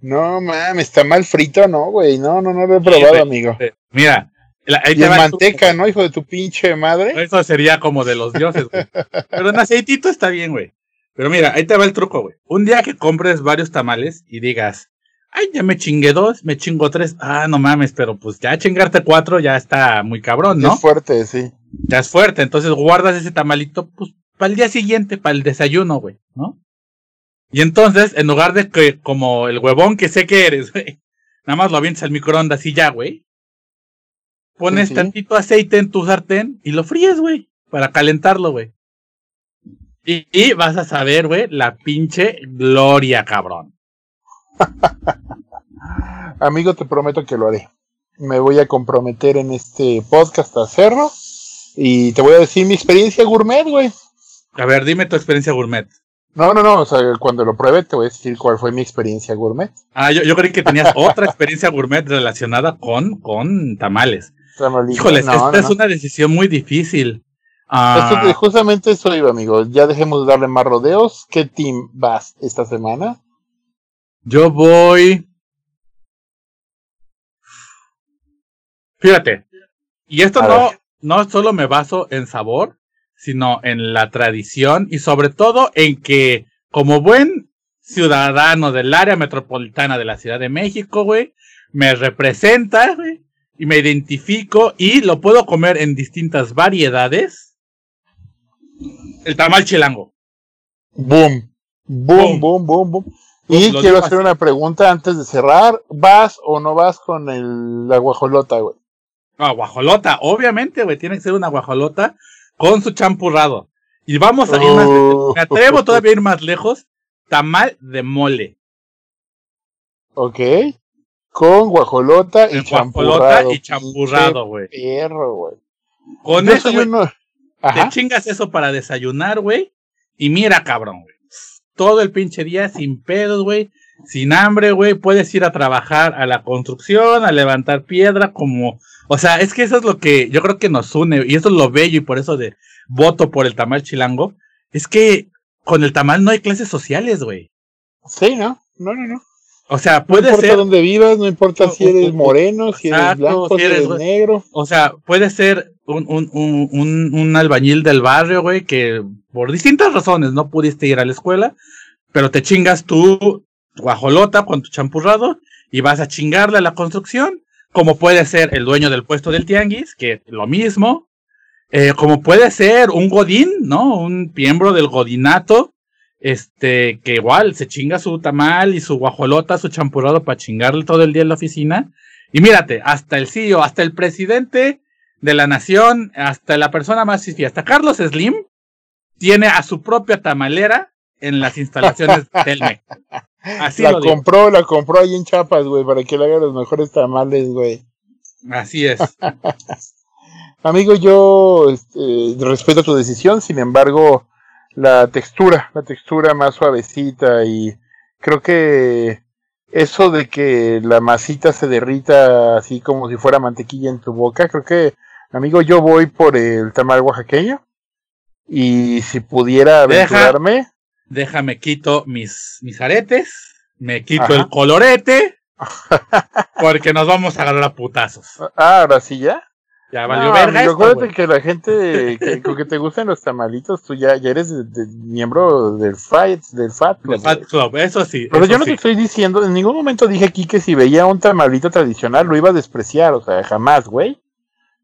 No mames, está mal frito, no, güey, no, no, no lo he probado, amigo. Eh, Mira, la- ahí Y te en manteca, ¿no, hijo de tu pinche madre? Eso sería como de los dioses, güey. *laughs* Pero en aceitito está bien, güey. Pero mira, ahí te va el truco, güey. Un día que compres varios tamales y digas, ay, ya me chingué dos, me chingo tres. Ah, no mames, pero pues ya chingarte cuatro ya está muy cabrón, ¿no? Es fuerte, sí. ya es fuerte. Entonces guardas ese tamalito, pues, para el día siguiente, para el desayuno, güey, ¿no? Y entonces, en lugar de que, como el huevón que sé que eres, *laughs* güey, nada más lo avientas al microondas y ya, güey. Pones Sí, sí. tantito aceite en tu sartén y lo fríes, güey, para calentarlo, güey. Y, y vas a saber, güey, la pinche gloria, cabrón. *laughs* Amigo, te prometo que lo haré. Me voy a comprometer en este podcast a hacerlo. Y te voy a decir mi experiencia gourmet, güey. A ver, dime tu experiencia gourmet. No, no, no. O sea, cuando lo pruebe te voy a decir cuál fue mi experiencia gourmet. Ah, yo, yo creí que tenías *laughs* otra experiencia gourmet relacionada con, con tamales. Tamalito. Híjoles, No, esta no, es no. una decisión muy difícil. Ah, te- justamente eso iba, amigo. Ya dejemos de darle más rodeos. ¿Qué team vas esta semana? yo voy. Fíjate. Y esto A no, ver. no solo me baso en sabor, sino en la tradición y sobre todo en que, como buen ciudadano del área metropolitana de la Ciudad de México, güey, me representa, güey, y me identifico y lo puedo comer en distintas variedades. El tamal chilango. Boom. Boom, boom, boom, boom. Y quiero hacer así. una pregunta antes de cerrar. ¿Vas o no vas con el, la guajolota, güey? Ah, guajolota, obviamente, güey, tiene que ser una guajolota con su champurrado. Y vamos a ir más, Oh. me atrevo todavía a ir más lejos, tamal de mole. Ok. Con guajolota y El guajolota champurrado. y champurrado, güey. Pinche Perro, güey. Con Yo eso, güey, uno- te chingas eso para desayunar, güey. Y mira, cabrón, güey. Todo el pinche día sin pedos, güey. Sin hambre, güey. Puedes ir a trabajar a la construcción, a levantar piedra, como. O sea, es que eso es lo que yo creo que nos une. Y eso es lo bello y por eso de voto por el tamal chilango. Es que con el tamal no hay clases sociales, güey. Sí, ¿no? No, no, no. O sea, No puede importa ser. dónde vivas, no importa si eres moreno, si eres Exacto, blanco, si si eres- negro. O sea, puede ser un, un, un, un, un albañil del barrio, güey, que por distintas razones no pudiste ir a la escuela, pero te chingas tu guajolota con tu champurrado y vas a chingarle a la construcción, como puede ser el dueño del puesto del tianguis, que lo mismo, eh, como puede ser un godín, ¿no? Un miembro del godinato, este, que igual se chinga su tamal y su guajolota, su champurrado para chingarle todo el día en la oficina. Y mírate, hasta el CEO, hasta el presidente de la nación, hasta la persona más fifi, hasta Carlos Slim, tiene a su propia tamalera en las instalaciones del *laughs* MEC. Así la lo compró, la compró ahí en Chiapas, güey, para que le haga los mejores tamales, güey. Así es. *laughs* Amigo, yo este, respeto tu decisión, sin embargo, la textura, la textura más suavecita y creo que eso de que la masita se derrita así como si fuera mantequilla en tu boca, creo que, amigo, yo voy por el tamal oaxaqueño y si pudiera Deja. Déjame quito mis, mis aretes, me quito Ajá. el colorete, *laughs* porque nos vamos a agarrar a putazos. ah, ahora sí ya. Ya valió No, verga amigo, esto, acuérdate güey. que la gente que, con que te gustan los tamalitos, tú ya, ya eres de- de- miembro del FAT, del FAT. Club, eso sí. Pero eso yo no sí. te estoy diciendo, en ningún momento dije aquí que si veía un tamalito tradicional lo iba a despreciar, o sea, jamás, güey.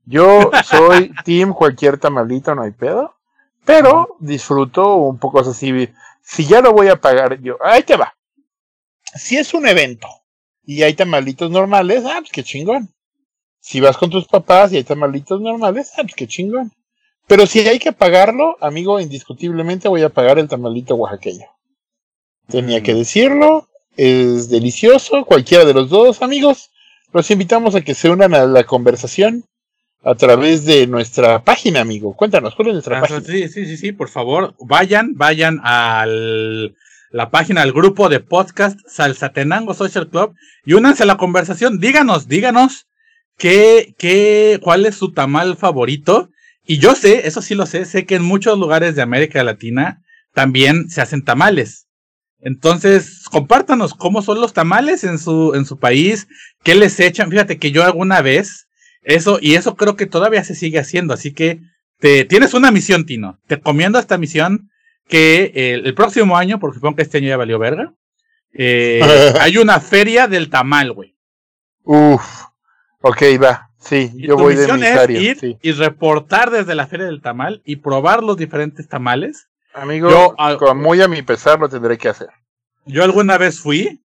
Yo *laughs* soy team cualquier tamalito, no hay pedo. Pero disfruto un poco, o sea, si, si ya lo voy a pagar yo, ahí te va. Si es un evento y hay tamalitos normales, ah, pues qué chingón. Si vas con tus papás y hay tamalitos normales, ah, pues qué chingón. Pero si hay que pagarlo, amigo, indiscutiblemente voy a pagar el tamalito oaxaqueño. Tenía que decirlo, es delicioso, cualquiera de los dos, amigos. Los invitamos a que se unan a la conversación a través de nuestra página, amigo. Cuéntanos, ¿cuál es nuestra Ah, página? Sí, sí, sí, sí, por favor, vayan, vayan al la página, al grupo de podcast Salsatenango Social Club y únanse a la conversación. Díganos, díganos qué, qué, cuál es su tamal favorito. Y yo sé, eso sí lo sé, sé que en muchos lugares de América Latina también se hacen tamales. Entonces, compártanos cómo son los tamales en su, en su país, qué les echan. Fíjate que yo alguna vez, eso, y eso creo que todavía se sigue haciendo, así que te, tienes una misión, Tino. Te recomiendo esta misión que eh, el próximo año, porque supongo que este año ya valió verga, eh, *laughs* hay una feria del tamal, güey. Uf, ok, va. Sí, Y yo tu voy de misión es ir sí. y reportar desde la feria del tamal y probar los diferentes tamales. Amigo, yo, ah, muy a mi pesar lo tendré que hacer. Yo alguna vez fui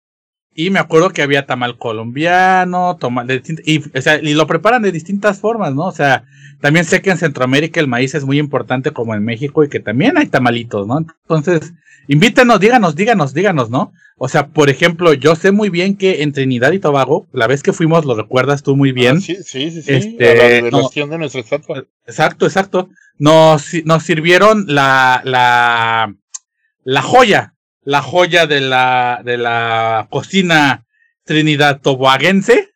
y me acuerdo que había tamal colombiano, tamal de y, o sea, y lo preparan de distintas formas, ¿no? O sea, también sé que en Centroamérica el maíz es muy importante como en México y que también hay tamalitos, ¿no? Entonces, invítenos, díganos, díganos, díganos, ¿no? O sea, por ejemplo, yo sé muy bien que en Trinidad y Tobago, la vez que fuimos, lo recuerdas tú muy bien. Ah, sí, sí, sí. sí, Este, la revelación de nuestra estatua. Exacto, exacto. Nos, nos sirvieron la, la, la joya, la joya de la, de la cocina Trinidad Tobaguense.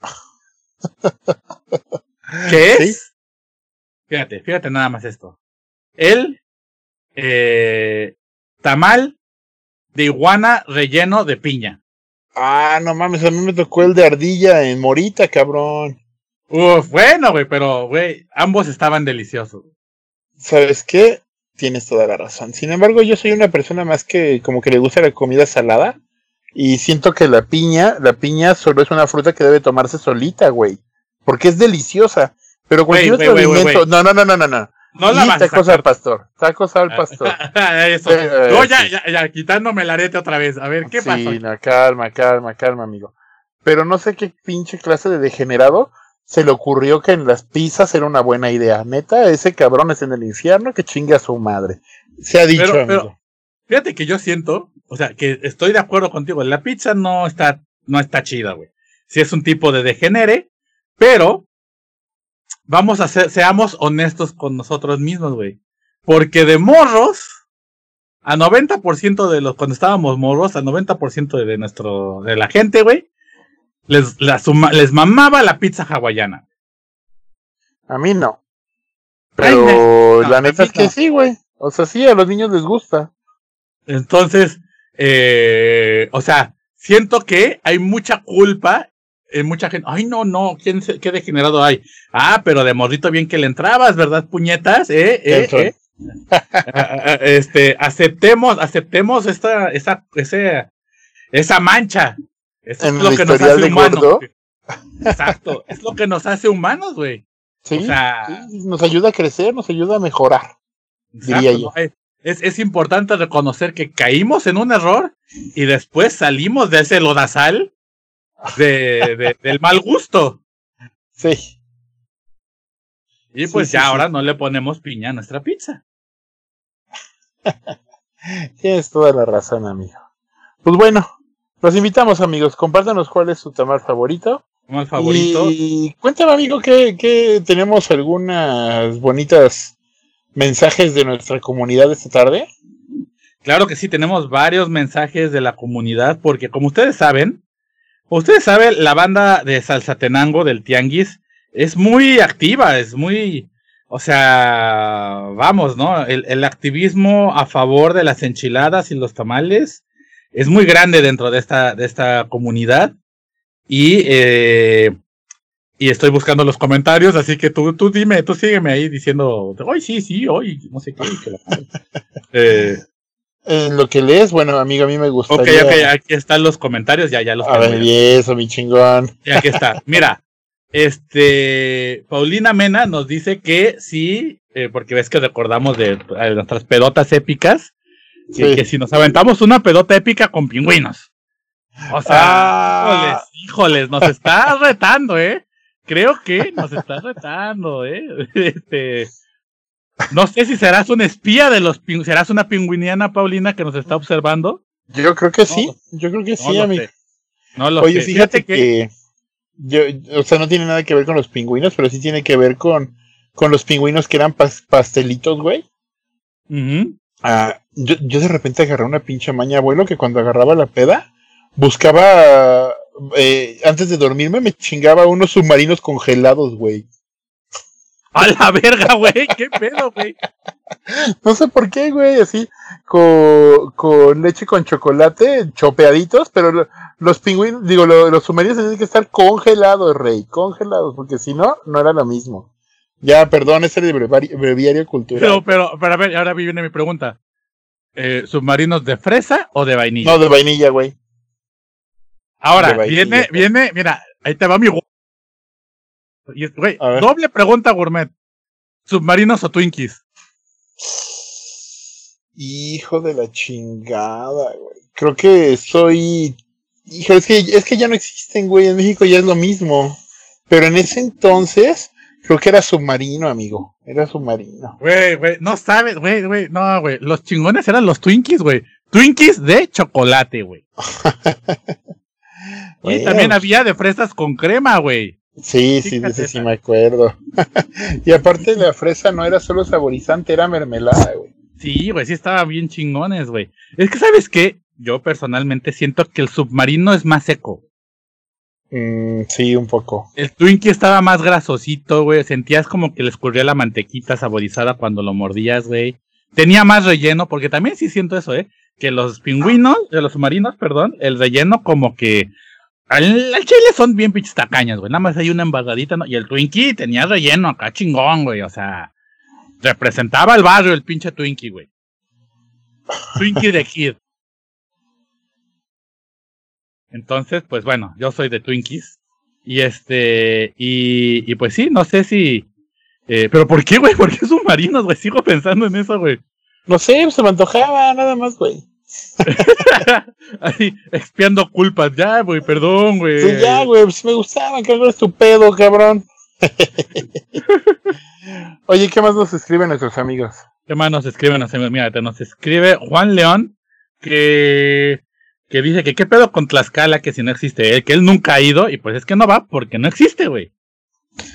*laughs* ¿Qué es? Sí. Fíjate, fíjate nada más esto. El eh, tamal de iguana relleno de piña. Ah, no mames, a mí me tocó el de ardilla en Morita, cabrón. Uf, bueno, güey, pero, güey, ambos estaban deliciosos. ¿Sabes qué? Tienes toda la razón. Sin embargo, yo soy una persona más que como que le gusta la comida salada. Y siento que la piña, la piña solo es una fruta que debe tomarse solita, güey. Porque es deliciosa. Pero cualquier otro alimento. No, no, no, no, no, no. No la y vas a tacos sacar al pastor. Tacos al pastor. *laughs* Eso. Eh, no, ya, sí. ya, ya, quitándome el arete otra vez. A ver, ¿qué sí, pasó? no, calma, calma, calma, amigo. Pero no sé qué pinche clase de degenerado se le ocurrió que en las pizzas era una buena idea. Neta, ese cabrón es en el infierno que chingue a su madre. Se ha dicho, Pero- amigo. pero- Fíjate que yo siento, o sea, que estoy de acuerdo contigo. La pizza no está, no está chida, güey. Si es un tipo de degenere, pero vamos a ser, seamos honestos con nosotros mismos, güey. Porque de morros, a 90% de los, cuando estábamos morros, a 90% de, de nuestro, de la gente, güey, les, la suma- les mamaba la pizza hawaiana. A mí no. Pero no, la neta es que no. sí, güey. O sea, sí, a los niños les gusta. Entonces, eh, o sea, siento que hay mucha culpa en mucha gente. Ay, no, no, ¿quién qué degenerado hay? Ah, pero de mordito bien que le entrabas, ¿verdad, puñetas? Eh, eh, eh. *laughs* este, aceptemos, aceptemos esta, esa, ese, esa mancha. Eso es lo que nos hace humanos. Exacto, es lo que nos hace humanos, güey. Sí, o sea, nos ayuda a crecer, nos ayuda a mejorar. diría yo. Es, es, importante reconocer que caímos en un error y después salimos de ese lodazal de, del mal gusto. Sí. Y pues ya ahora no le ponemos piña a nuestra pizza. *laughs* Tienes toda la razón, amigo. Pues bueno, los invitamos, amigos. Compártanos cuál es su tamal favorito. Tamal favorito. Y cuéntame, amigo, que, que tenemos algunas bonitas mensajes de nuestra comunidad esta tarde. Claro que sí, tenemos varios mensajes de la comunidad, porque como ustedes saben, ustedes saben, la banda de Salsatenango del Tianguis es muy activa, es muy, o sea, vamos, ¿no? El, el, activismo a favor de las enchiladas y los tamales es muy grande dentro de esta, de esta comunidad. Y, eh, y estoy buscando los comentarios, así que tú, tú dime, tú sígueme ahí diciendo, hoy sí, sí, hoy, no sé qué. *laughs* eh, en lo que lees, bueno, amigo, a mí me gustaría. Ok, ok, aquí están los comentarios, ya, ya los A ver, y eso, mi chingón. Y aquí está. Mira, este, Paulina Mena nos dice que sí, eh, porque ves que recordamos de, nuestras pedotas épicas, que, si nos aventamos una pedota épica con pingüinos. O sea, ah. híjoles, híjoles, nos está retando, ¿eh? Creo que nos está retando, ¿eh? *laughs* Este, no sé si serás un espía de los serás una pingüiniana Paulina que nos está observando. Yo creo que sí, yo creo que sí, amigo. No lo Oye, fíjate, que yo, o sea, no tiene nada que ver con los pingüinos, pero sí tiene que ver con, con los pingüinos que eran pastelitos, güey. Ah, yo, yo de repente agarré una pinche maña, abuelo, que cuando agarraba la peda, buscaba, eh, antes de dormirme, me chingaba unos submarinos congelados, güey. A la verga, güey, qué pedo, güey. No sé por qué, güey, así, con, con leche con chocolate, chopeaditos, pero los pingüinos, digo, los, submarinos tienen que estar congelados, rey, congelados, porque si no, no era lo mismo. Ya, perdón, ese es el breviario, cultural. Pero, pero, pero a ver, ahora viene mi pregunta. Eh, ¿Submarinos de fresa o de vainilla? No, de vainilla, güey. Ahora, viene, viene, mira, ahí te va mi Güey, doble pregunta gourmet. ¿Submarinos o Twinkies? Hijo de la chingada, güey. Creo que soy. Hijo, es que, es que ya no existen, güey. En México ya es lo mismo. Pero en ese entonces, creo que era submarino, amigo. Era submarino. Güey, güey, no sabes, güey, güey. No, güey. Los chingones eran los Twinkies, güey. Twinkies de chocolate, güey. *laughs* y también había de fresas con crema, güey. Sí, sí, sí, sí me acuerdo. *laughs* y aparte la fresa no era solo saborizante, era mermelada, güey. Sí, güey, sí estaba bien chingones, güey. Es que, ¿sabes qué? Yo personalmente siento que el submarino es más seco. Mm, sí, un poco. El Twinkie estaba más grasosito, güey. Sentías como que le escurría la mantequita saborizada cuando lo mordías, güey. Tenía más relleno, porque también sí siento eso, ¿eh? Que los pingüinos, de los submarinos, perdón, el relleno como que al, chile son bien pinches tacañas, güey. Nada más hay una embarradita, ¿no? Y el Twinkie tenía relleno acá chingón, güey. O sea, representaba el barrio el pinche Twinkie, güey. Twinkie de Kid. Entonces, pues bueno, yo soy de Twinkies. Y este, y, y pues sí, no sé si. Eh, pero ¿por qué, güey? *laughs* ¿Por qué submarinos, güey? Sigo pensando en eso, güey. No sé, se me antojaba, nada más, güey. *laughs* Ahí, expiando culpas. Ya, güey, perdón, güey. Sí, ya, güey, pues me gustaban, que algo es tu pedo, cabrón. *laughs* Oye, ¿qué más nos escriben nuestros amigos? ¿Qué más nos escriben nuestros amigos? Mira, nos escribe Juan León, que, que dice que qué pedo con Tlaxcala, que si no existe él, que él nunca ha ido, y pues es que no va porque no existe, güey.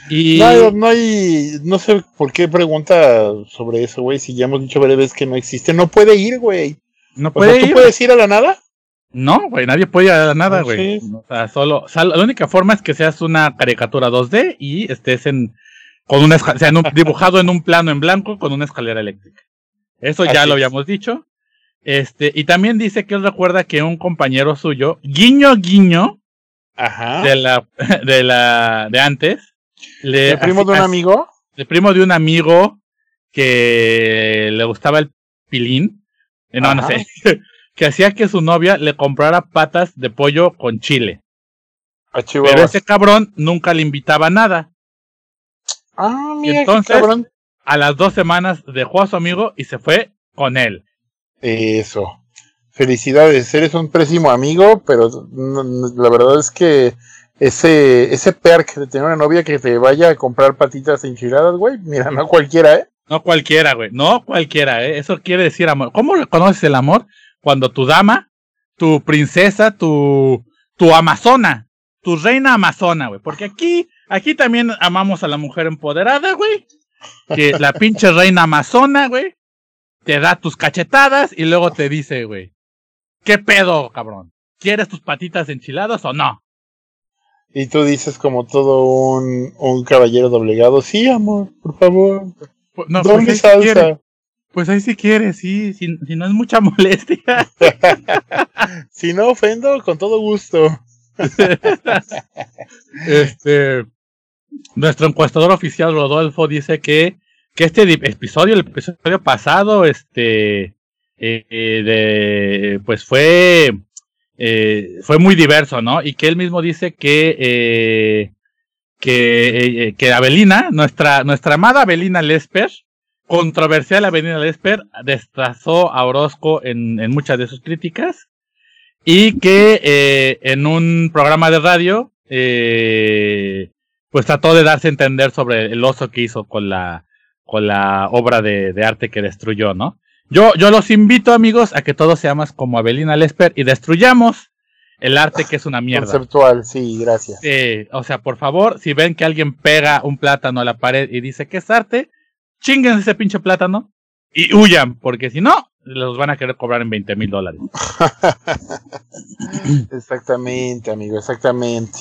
Y... No, no hay, no sé por qué pregunta sobre eso, güey, si ya hemos dicho varias veces que no existe. No puede ir, güey. No puede ¿Tú puedes ir a la nada? No, güey, nadie puede ir a la nada, ah, güey. O sea, solo, la única forma es que seas una caricatura 2D y estés en, con una, o sea, dibujado en un plano en blanco con una escalera eléctrica. Eso ya lo habíamos dicho. Este, y también dice que él recuerda que un compañero suyo, guiño guiño, Ajá. de la, *laughs* de la, de antes, le, ¿El primo así- de un así- amigo? el primo de un amigo que le gustaba el pilín, eh, no, no sé, *laughs* que hacía que su novia le comprara patas de pollo con chile. Pero ese cabrón nunca le invitaba nada. Ah, Y mira, qué entonces- cabrón. A las dos semanas dejó a su amigo y se fue con él. Eso. Felicidades, eres un pésimo amigo, pero la verdad es que ese, ese perk de tener una novia que te vaya a comprar patitas enchiladas, güey, mira, no cualquiera, ¿eh? No cualquiera, güey. No cualquiera, ¿eh? Eso quiere decir amor. ¿Cómo reconoces el amor? Cuando tu dama, tu princesa, tu, tu amazona, tu reina amazona, güey. Porque aquí, aquí también amamos a la mujer empoderada, güey. Que la pinche reina amazona, güey, te da tus cachetadas y luego te dice, güey, ¿qué pedo, cabrón? ¿Quieres tus patitas enchiladas o no? Y tú dices como todo un, un caballero doblegado, sí, amor, por favor, Pues, no, dame pues, quiere, salsa. pues ahí si quieres, sí, si, si no es mucha *laughs* molestia. *laughs* Si no ofendo, con todo gusto. *laughs* Este, nuestro encuestador oficial Rodolfo dice que, que este di- episodio, el episodio pasado, este, eh, de, pues fue, eh, fue muy diverso, ¿no? Y que él mismo dice que, eh, que, que Abelina, nuestra, nuestra amada Abelina Lesper, controversial Abelina Lesper, destrazó a Orozco en, en muchas de sus críticas y que en un programa de radio pues trató de darse a entender sobre el oso que hizo con la con la obra de, de arte que destruyó, ¿no? Yo, yo los invito, amigos, a que todos seamos como Abelina Lesper y destruyamos el arte que es una mierda. Conceptual, sí, gracias. Eh, o sea, por favor, si ven que alguien pega un plátano a la pared y dice que es arte, chinguen ese pinche plátano y huyan, porque si no, los van a querer cobrar en 20 mil dólares. *laughs* Exactamente, amigo, exactamente.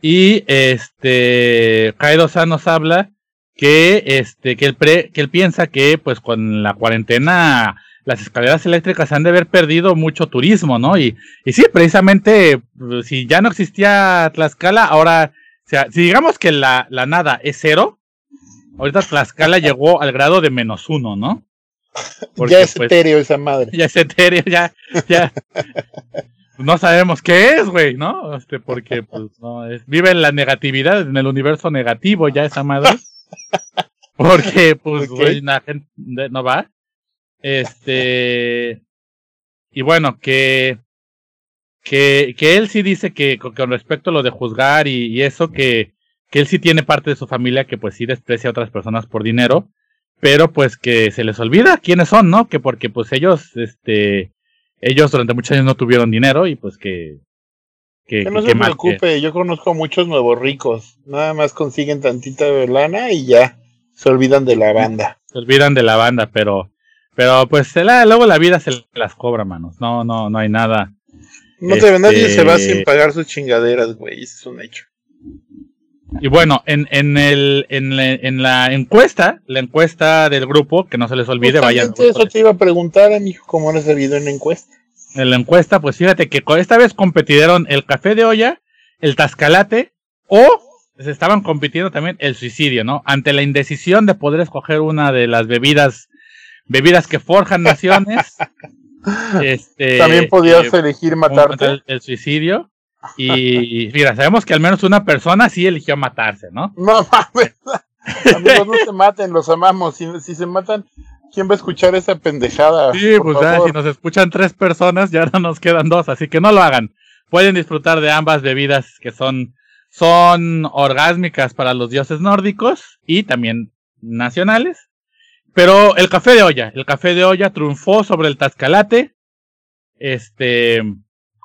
Y este Kaido-san nos habla que este que él pre- que él piensa que pues con la cuarentena las escaleras eléctricas han de haber perdido mucho turismo, ¿no? Y, y sí, precisamente pues, si ya no existía Tlaxcala, ahora o sea, si digamos que la, la nada es cero, ahorita Tlaxcala llegó al grado de menos uno, ¿no? Porque, *laughs* ya es pues, etéreo esa madre. ya es etéreo, ya, ya. No sabemos qué es, güey, ¿no? Este, porque, pues, no, es, vive en la negatividad, en el universo negativo, ya esa madre. Porque, *laughs* pues, güey, la gente no va. Este, y bueno, que, que, que él sí dice que con, con respecto a lo de juzgar y, y eso, que, que él sí tiene parte de su familia que pues sí desprecia a otras personas por dinero, pero pues que se les olvida quiénes son, ¿no? Que porque pues ellos, este, ellos durante muchos años no tuvieron dinero y pues que, que, Que no que se que- preocupe, yo conozco muchos nuevos ricos. Nada más consiguen tantita lana y ya se olvidan de la banda. se olvidan de la banda, pero, pero pues se la- luego la vida se las cobra, manos. No, no, no hay nada. No te nadie Este- se va sin pagar sus chingaderas, güey. Es un hecho. Y bueno, en, en el, en, la- en la encuesta, la encuesta del grupo, que no se les olvide, vayan. Justamente eso te iba a preguntar, amigo, cómo has sabido en la encuesta. En la encuesta, pues fíjate que esta vez competieron el café de olla, el tascalate o se estaban compitiendo también el suicidio, ¿no? Ante la indecisión de poder escoger una de las bebidas, bebidas que forjan naciones. *laughs* este, También podías eh, elegir matarte. El, el suicidio. Y mira, sabemos que al menos una persona sí eligió matarse, ¿no? No mames. *laughs* Amigos, no se maten, los amamos. Si, si se matan, ¿quién va a escuchar esa pendejada? Sí, pues ya, si nos escuchan tres personas, ya no nos quedan dos, así que no lo hagan. Pueden disfrutar de ambas bebidas que son, son orgásmicas para los dioses nórdicos y también nacionales. Pero el café de olla, el café de olla triunfó sobre el tascalate. Este,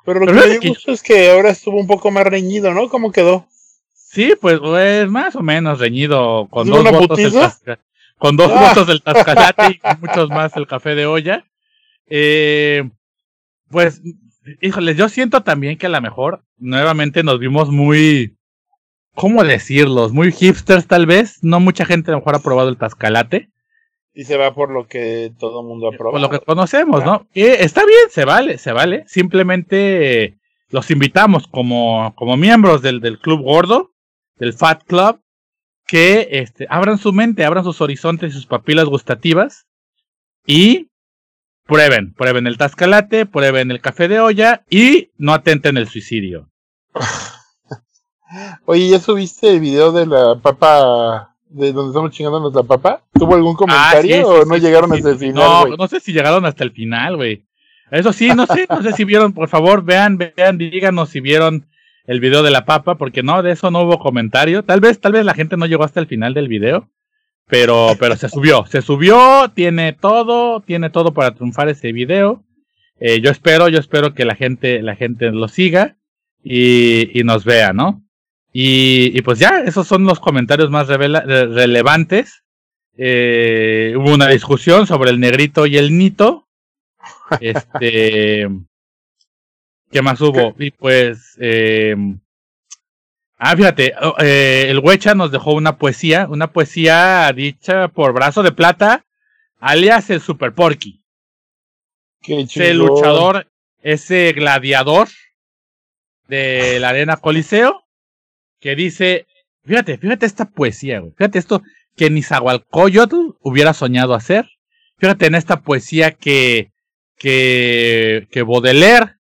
Pero lo Pero que me que- gusto es que ahora estuvo un poco más reñido, ¿no? ¿Cómo quedó? sí, pues, pues más o menos reñido, con ¿Hubo dos una votos tasca- con dos Ah. votos del tascalate y muchos más el café de olla. Eh, pues, híjole, yo siento también que a lo mejor nuevamente nos vimos muy, ¿cómo decirlos? Muy hipsters tal vez. No mucha gente a lo mejor ha probado el tascalate. Y se va por lo que todo el mundo aprueba. Por lo que conocemos, ¿no? Que está bien, se vale, se vale. Simplemente los invitamos como, como miembros del, del Club Gordo, del Fat Club, que este, abran su mente, abran sus horizontes y sus papilas gustativas y prueben, prueben el tascalate, prueben el café de olla y no atenten el suicidio. *laughs* Oye, ¿ya subiste el video de la papa, de donde estamos chingándonos la papa? ¿Tuvo algún comentario Ah, sí, o sí, no llegaron hasta el final, No, no sé si llegaron hasta el final, güey. Eso sí, no sé, no sé si vieron, por favor, vean, vean, díganos si vieron el video de la papa, porque no, de eso no hubo comentario. Tal vez, tal vez la gente no llegó hasta el final del video, pero, pero se subió, se subió, tiene todo, tiene todo para triunfar ese video. Eh, yo espero, yo espero que la gente, la gente lo siga y, y nos vea, ¿no? Y, y pues ya, esos son los comentarios más revela- relevantes. Eh, hubo una discusión sobre el negrito y el nito. *laughs* Este. ¿Qué más hubo? Y pues. Eh, ah, fíjate, oh, eh, el Huecha nos dejó una poesía, una poesía dicha por Brazo de Plata, alias el Super Porky. Qué Ese chingón. luchador, ese gladiador de la Arena Coliseo, que dice: Fíjate, fíjate esta poesía, güey. Fíjate esto que Nizahualcóyotl hubiera soñado hacer. Fíjate en esta poesía que, que, que Baudelaire,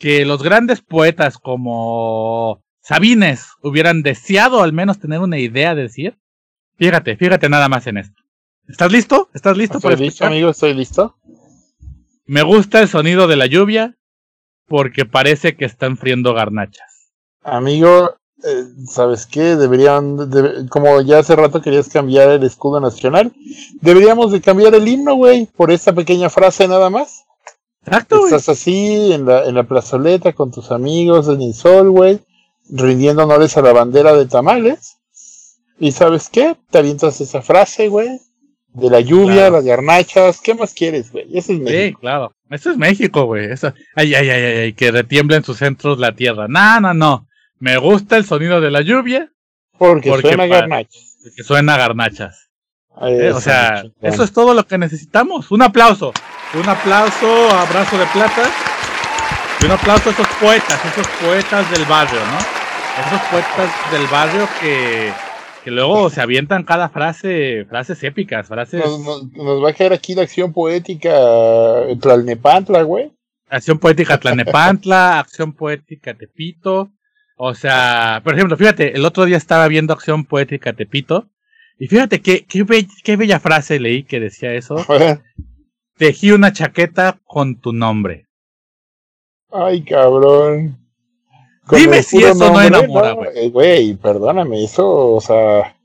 que los grandes poetas como Sabines hubieran deseado al menos tener una idea de decir. Fíjate, fíjate nada más en esto. ¿Estás listo? ¿Estás listo Estoy para listo, amigo, estoy listo. Me gusta el sonido de la lluvia porque parece que están friendo garnachas. Amigo, eh, ¿sabes qué? Deberían, de- como ya hace rato querías cambiar el escudo nacional, deberíamos de cambiar el himno, güey, por esa pequeña frase nada más. Exacto, güey. Estás así en la, en la plazoleta con tus amigos en el sol, güey, rindiendo honores a la bandera de tamales. ¿Y sabes qué? Te avientas esa frase, güey, de la lluvia, Claro. las garnachas. ¿Qué más quieres, güey? Ese es Sí, México. claro. Eso es México, güey. Eso... Ay, ay, ay, ay, ay, que retiemble en sus centros la tierra. No, no, no. Me gusta el sonido de la lluvia Porque, Porque suena pa- garnachas. que suena garnachas. Eh, Eso, o sea, eso es todo lo que necesitamos. Un aplauso. Un aplauso, abrazo de plata. Y un aplauso a esos poetas, esos poetas del barrio, ¿no? Esos poetas del barrio que, que luego se avientan cada frase, frases épicas, frases, Nos, nos- nos va a caer aquí la acción poética eh, Tlalnepantla, güey. acción poética Tlanepantla, *laughs* acción poética Tepito. O sea, por ejemplo, fíjate, el otro día estaba viendo acción poética Tepito. Y fíjate qué, qué, be- qué bella frase leí que decía eso. Tejí una chaqueta con tu nombre. Ay, cabrón. Dime si eso no enamora, güey. eh, Güey, perdóname, eso, o sea,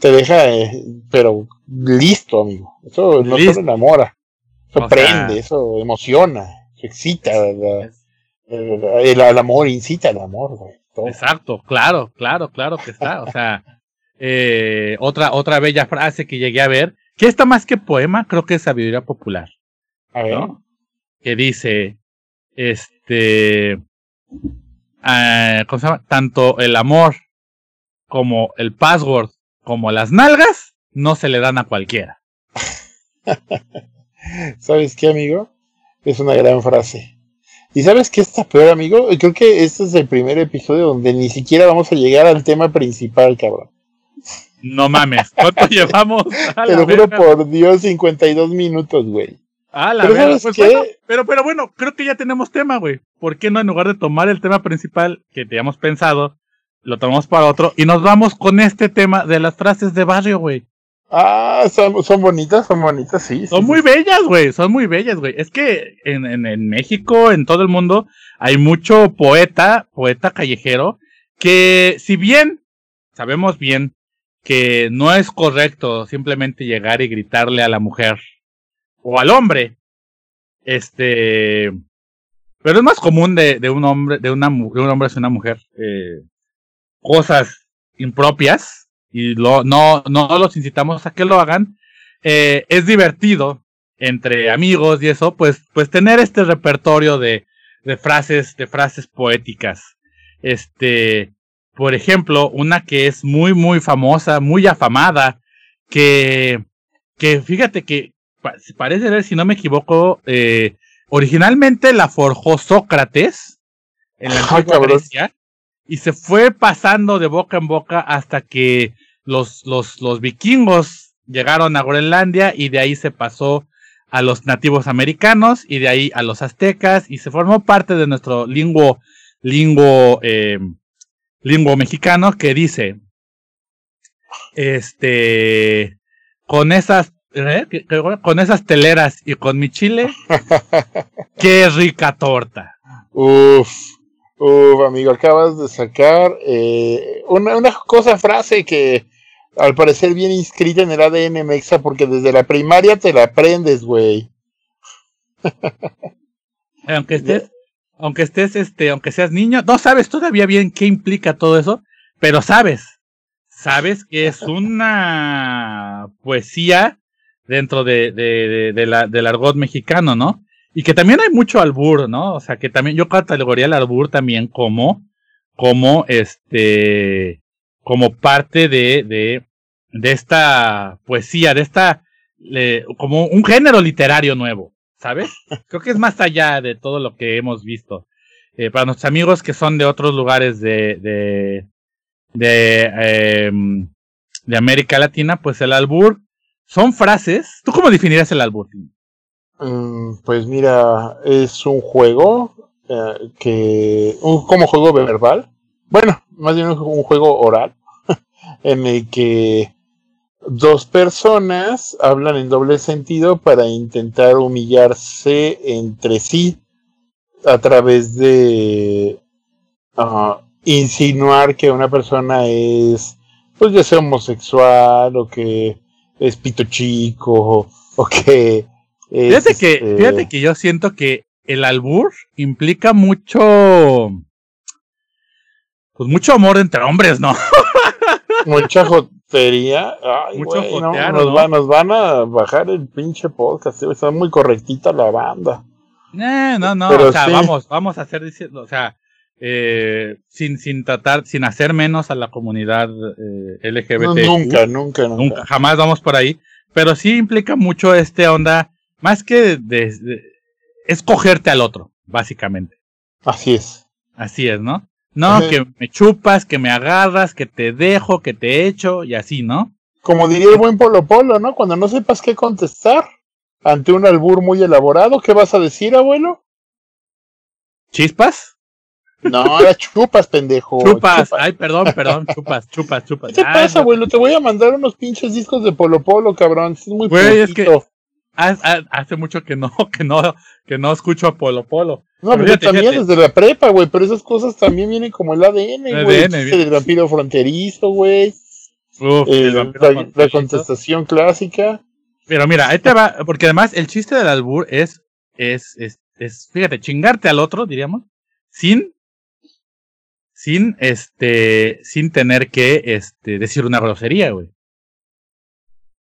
te deja, eh, pero listo, amigo. Eso no Listo. solo enamora, eso O prende, sea, eso emociona, excita, la- el, el- el amor incita al amor, güey. Exacto, claro, claro, claro que está. O sea, eh, otra, otra bella frase que llegué a ver, que está más que poema, creo que es sabiduría popular. A ver, ¿no? Que dice, este, ah, ¿cómo se llama? Tanto el amor como el password como las nalgas no se le dan a cualquiera. *laughs* ¿sabes qué, amigo? Es una gran frase. ¿Y sabes qué está peor, amigo? Creo que este es el primer episodio donde ni siquiera vamos a llegar al tema principal, cabrón. No mames, ¿cuánto *laughs* llevamos? A Te lo juro verga. por Dios, 52 minutos, güey. A la Pero verga, ¿sabes pues bueno, pero, pero bueno, creo que ya tenemos tema, güey. ¿Por qué no en lugar de tomar el tema principal que teníamos pensado, lo tomamos para otro y nos vamos con este tema de las frases de barrio, güey? Ah, son, son bonitas, son bonitas, sí. Son sí, muy sí. bellas, güey, son muy bellas, güey. Es que en, en, en México, en todo el mundo, hay mucho poeta, poeta callejero, que si bien sabemos bien que no es correcto simplemente llegar y gritarle a la mujer o al hombre, este, pero es más común de, de un hombre, de una, de un hombre hacia una mujer, eh, cosas impropias y lo, no, no los incitamos a que lo hagan. Eh, es divertido entre amigos y eso, pues, pues tener este repertorio de, de frases, de frases poéticas. Este, por ejemplo, una que es muy, muy famosa, muy afamada, que, que fíjate que parece ver, si no me equivoco, eh, originalmente la forjó Sócrates en la antigua Grecia y se fue pasando de boca en boca hasta que los, los, los vikingos llegaron a Groenlandia y de ahí se pasó a los nativos americanos y de ahí a los aztecas y se formó parte de nuestro lingüo, lingüo, eh, lingüo mexicano que dice, este, con esas, ¿eh? con esas teleras y con mi chile, *laughs* qué rica torta. Uf, uf, amigo, acabas de sacar eh, una, una cosa, frase que al parecer bien inscrita en el ADN Mexa porque desde la primaria te la aprendes, güey. *laughs* aunque estés, aunque estés, este, aunque seas niño, no sabes todavía bien qué implica todo eso, pero sabes, sabes que es una poesía dentro de, de, de, la, del argot mexicano, ¿no? Y que también hay mucho albur, ¿no? O sea, que también yo categoría el albur también como, como este, como parte de, de, de esta poesía, de esta, como un género literario nuevo, ¿sabes? Creo que es más allá de todo lo que hemos visto. Eh, para nuestros amigos que son de otros lugares de, de, de, em, de América Latina, pues el albur son frases. ¿Tú cómo definirías el albur? Mm, pues mira, es un juego eh, que, un, como juego verbal, bueno, más bien un juego oral, *laughs* en el que dos personas hablan en doble sentido para intentar humillarse entre sí a través de ah, insinuar que una persona es pues ya sea homosexual o que es pito chico o, que fíjate que este, fíjate que yo siento que el albur implica mucho pues mucho amor entre hombres no *laughs* mucha Sería, ay, güey, no, nos, Van, nos van a bajar el pinche podcast, está muy correctita la banda. Eh, no, no, o sea, vamos, vamos a hacer diciendo, o sea, eh, sin, sin tratar, sin hacer menos a la comunidad eh, LGBT. nunca, nunca, nunca, Jamás vamos por ahí, pero sí implica mucho este onda, más que de, escogerte al otro, básicamente. Así es. Así es, ¿no? No, que me chupas, que me agarras, que te dejo, que te echo y así, ¿no? Como diría el buen Polo Polo, ¿no? Cuando no sepas qué contestar ante un albur muy elaborado, ¿qué vas a decir, abuelo? ¿Chispas? No, era chupas, pendejo. Chupas. ay, perdón, perdón, chupas, chupas, chupas. ¿Qué pasa, abuelo? Te voy a mandar unos pinches discos de Polo Polo, cabrón. Es muy Güey, es que hace mucho que no, *laughs* que no, que no escucho a Polo Polo. No, pero también desde la prepa, güey, pero esas cosas también vienen como el ADN, güey. El vampiro fronterizo, güey. Eh, la, contestación clásica. Pero mira, ahí te va, porque además el chiste del albur es, es, es, es, fíjate, chingarte al otro, diríamos, sin, sin, este, sin tener que, este, decir una grosería, güey.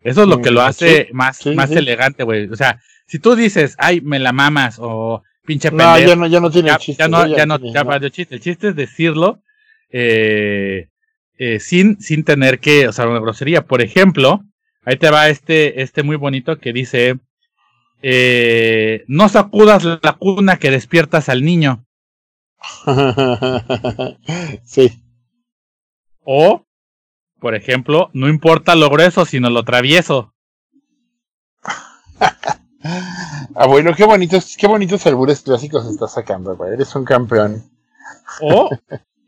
Eso es lo que lo hace más, más elegante, güey. O sea, si tú dices, ay, me la mamas, o pinche pendejo. No, ya no, ya no tiene chiste. Ya no, ya, no, ya chiste. El chiste es decirlo eh, eh, sin, sin tener que, o sea, una grosería. Por ejemplo, ahí te va este, este muy bonito que dice, eh, no sacudas la cuna que despiertas al niño. *laughs* sí. O, por ejemplo, no importa lo grueso, sino lo travieso. *laughs* Ah, bueno, qué bonitos, qué bonitos albures clásicos estás sacando, güey. Eres un campeón. Oh,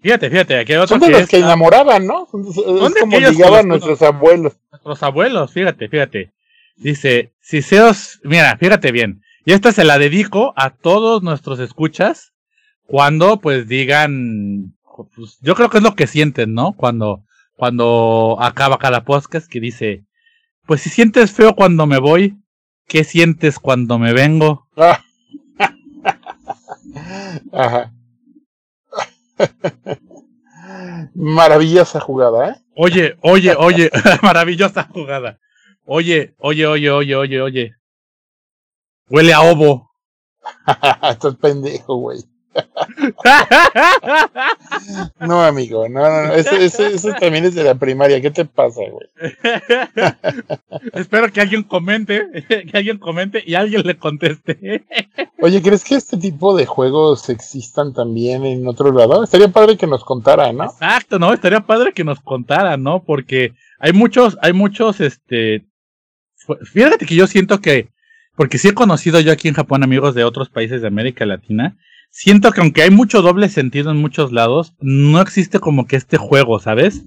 fíjate, fíjate, aquí hay otro Son de los que enamoraban, ¿no? Son es como ligaban nuestros abuelos. Nuestros abuelos, fíjate, fíjate. Dice, si seos, mira, fíjate bien. Y esta se la dedico a todos nuestros escuchas cuando pues digan, pues, yo creo que es lo que sienten, ¿no? Cuando, cuando acaba cada podcast que dice, pues si sientes feo cuando me voy, ¿Qué sientes cuando me vengo? *laughs* Ajá. *laughs* Maravillosa jugada, ¿eh? Oye, oye, oye, *laughs* maravillosa jugada. Oye, oye, oye, oye, oye, oye. Huele a ovo. Estás pendejo, güey. No, amigo, no, no, no. Eso, eso, eso también es de la primaria. ¿Qué te pasa, güey? *laughs* Espero que alguien comente, *laughs* que alguien comente y alguien le conteste. Oye, ¿crees que este tipo de juegos existan también en otro lado? Estaría padre que nos contara, ¿no? Exacto, no, estaría padre que nos contara, ¿no? Porque hay muchos, hay muchos, este, fíjate que yo siento que, porque sí he conocido yo aquí en Japón amigos de otros países de América Latina, siento que aunque hay mucho doble sentido en muchos lados, no existe como que este juego, ¿sabes?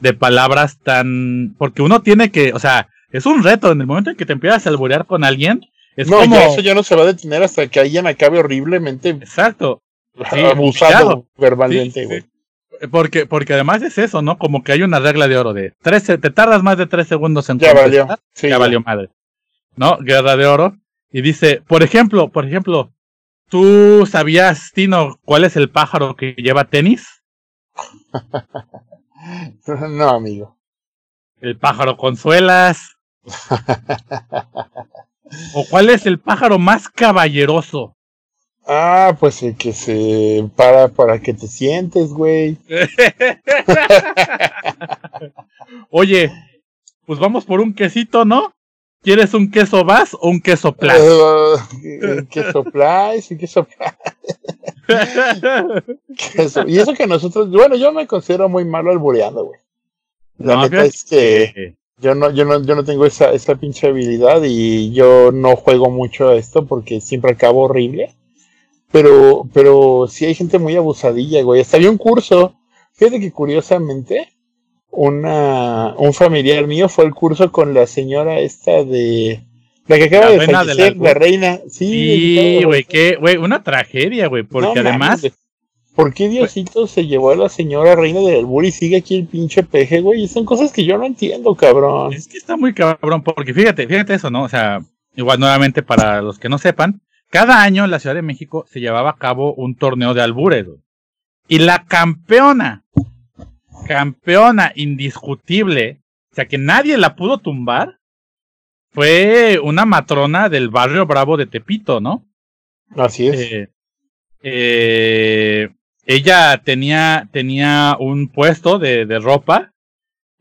De palabras tan, porque uno tiene que, o sea, es un reto en el momento en que te empiezas a alburear con alguien, es no, como, ya eso ya no se va a detener hasta que alguien acabe horriblemente exacto, Sí, abusado verbalmente, güey. sí. Porque, porque además es eso, ¿no? Como que hay una regla de oro de 13, te tardas más de tres segundos en Ya valió. Sí, ya valió madre. ¿No? Guerra de oro. Y dice, por ejemplo, por ejemplo, ¿tú sabías, Tino, cuál es el pájaro que lleva tenis? *laughs* No, amigo. El pájaro con suelas. *laughs* ¿O cuál es el pájaro más caballeroso? Ah, pues el que se para para que te sientes, güey. *laughs* Oye, pues vamos por un quesito, ¿no? ¿Quieres un queso vas o un queso plus? Eh, que sopláis y. *laughs* Queso. Y eso que nosotros, bueno, yo me considero muy malo albureando, güey. La No, neta es que yo no, yo no, yo no tengo esa, esa pinche habilidad y yo no juego mucho a esto porque siempre acabo horrible. Pero, pero sí hay gente muy abusadilla, güey. Hasta había un curso. Fíjate que curiosamente, una, un familiar mío fue al curso con la señora esta de, la que acaba La de reina fallecer, albur. la reina. Sí, güey, una tragedia, güey, porque no además, mames, ¿Por qué Diosito se llevó a la señora reina del albur y sigue aquí el pinche peje, güey? Y son cosas que yo no entiendo, cabrón. es que está muy cabrón, porque fíjate, fíjate eso, ¿no? O sea, igual nuevamente para los que no sepan, cada año en la Ciudad de México se llevaba a cabo un torneo de albures, güey. Y la campeona, campeona indiscutible, o sea que nadie la pudo tumbar, fue una matrona del barrio Bravo de Tepito, ¿no? Así es. Eh, eh, ella tenía, tenía un puesto de, de ropa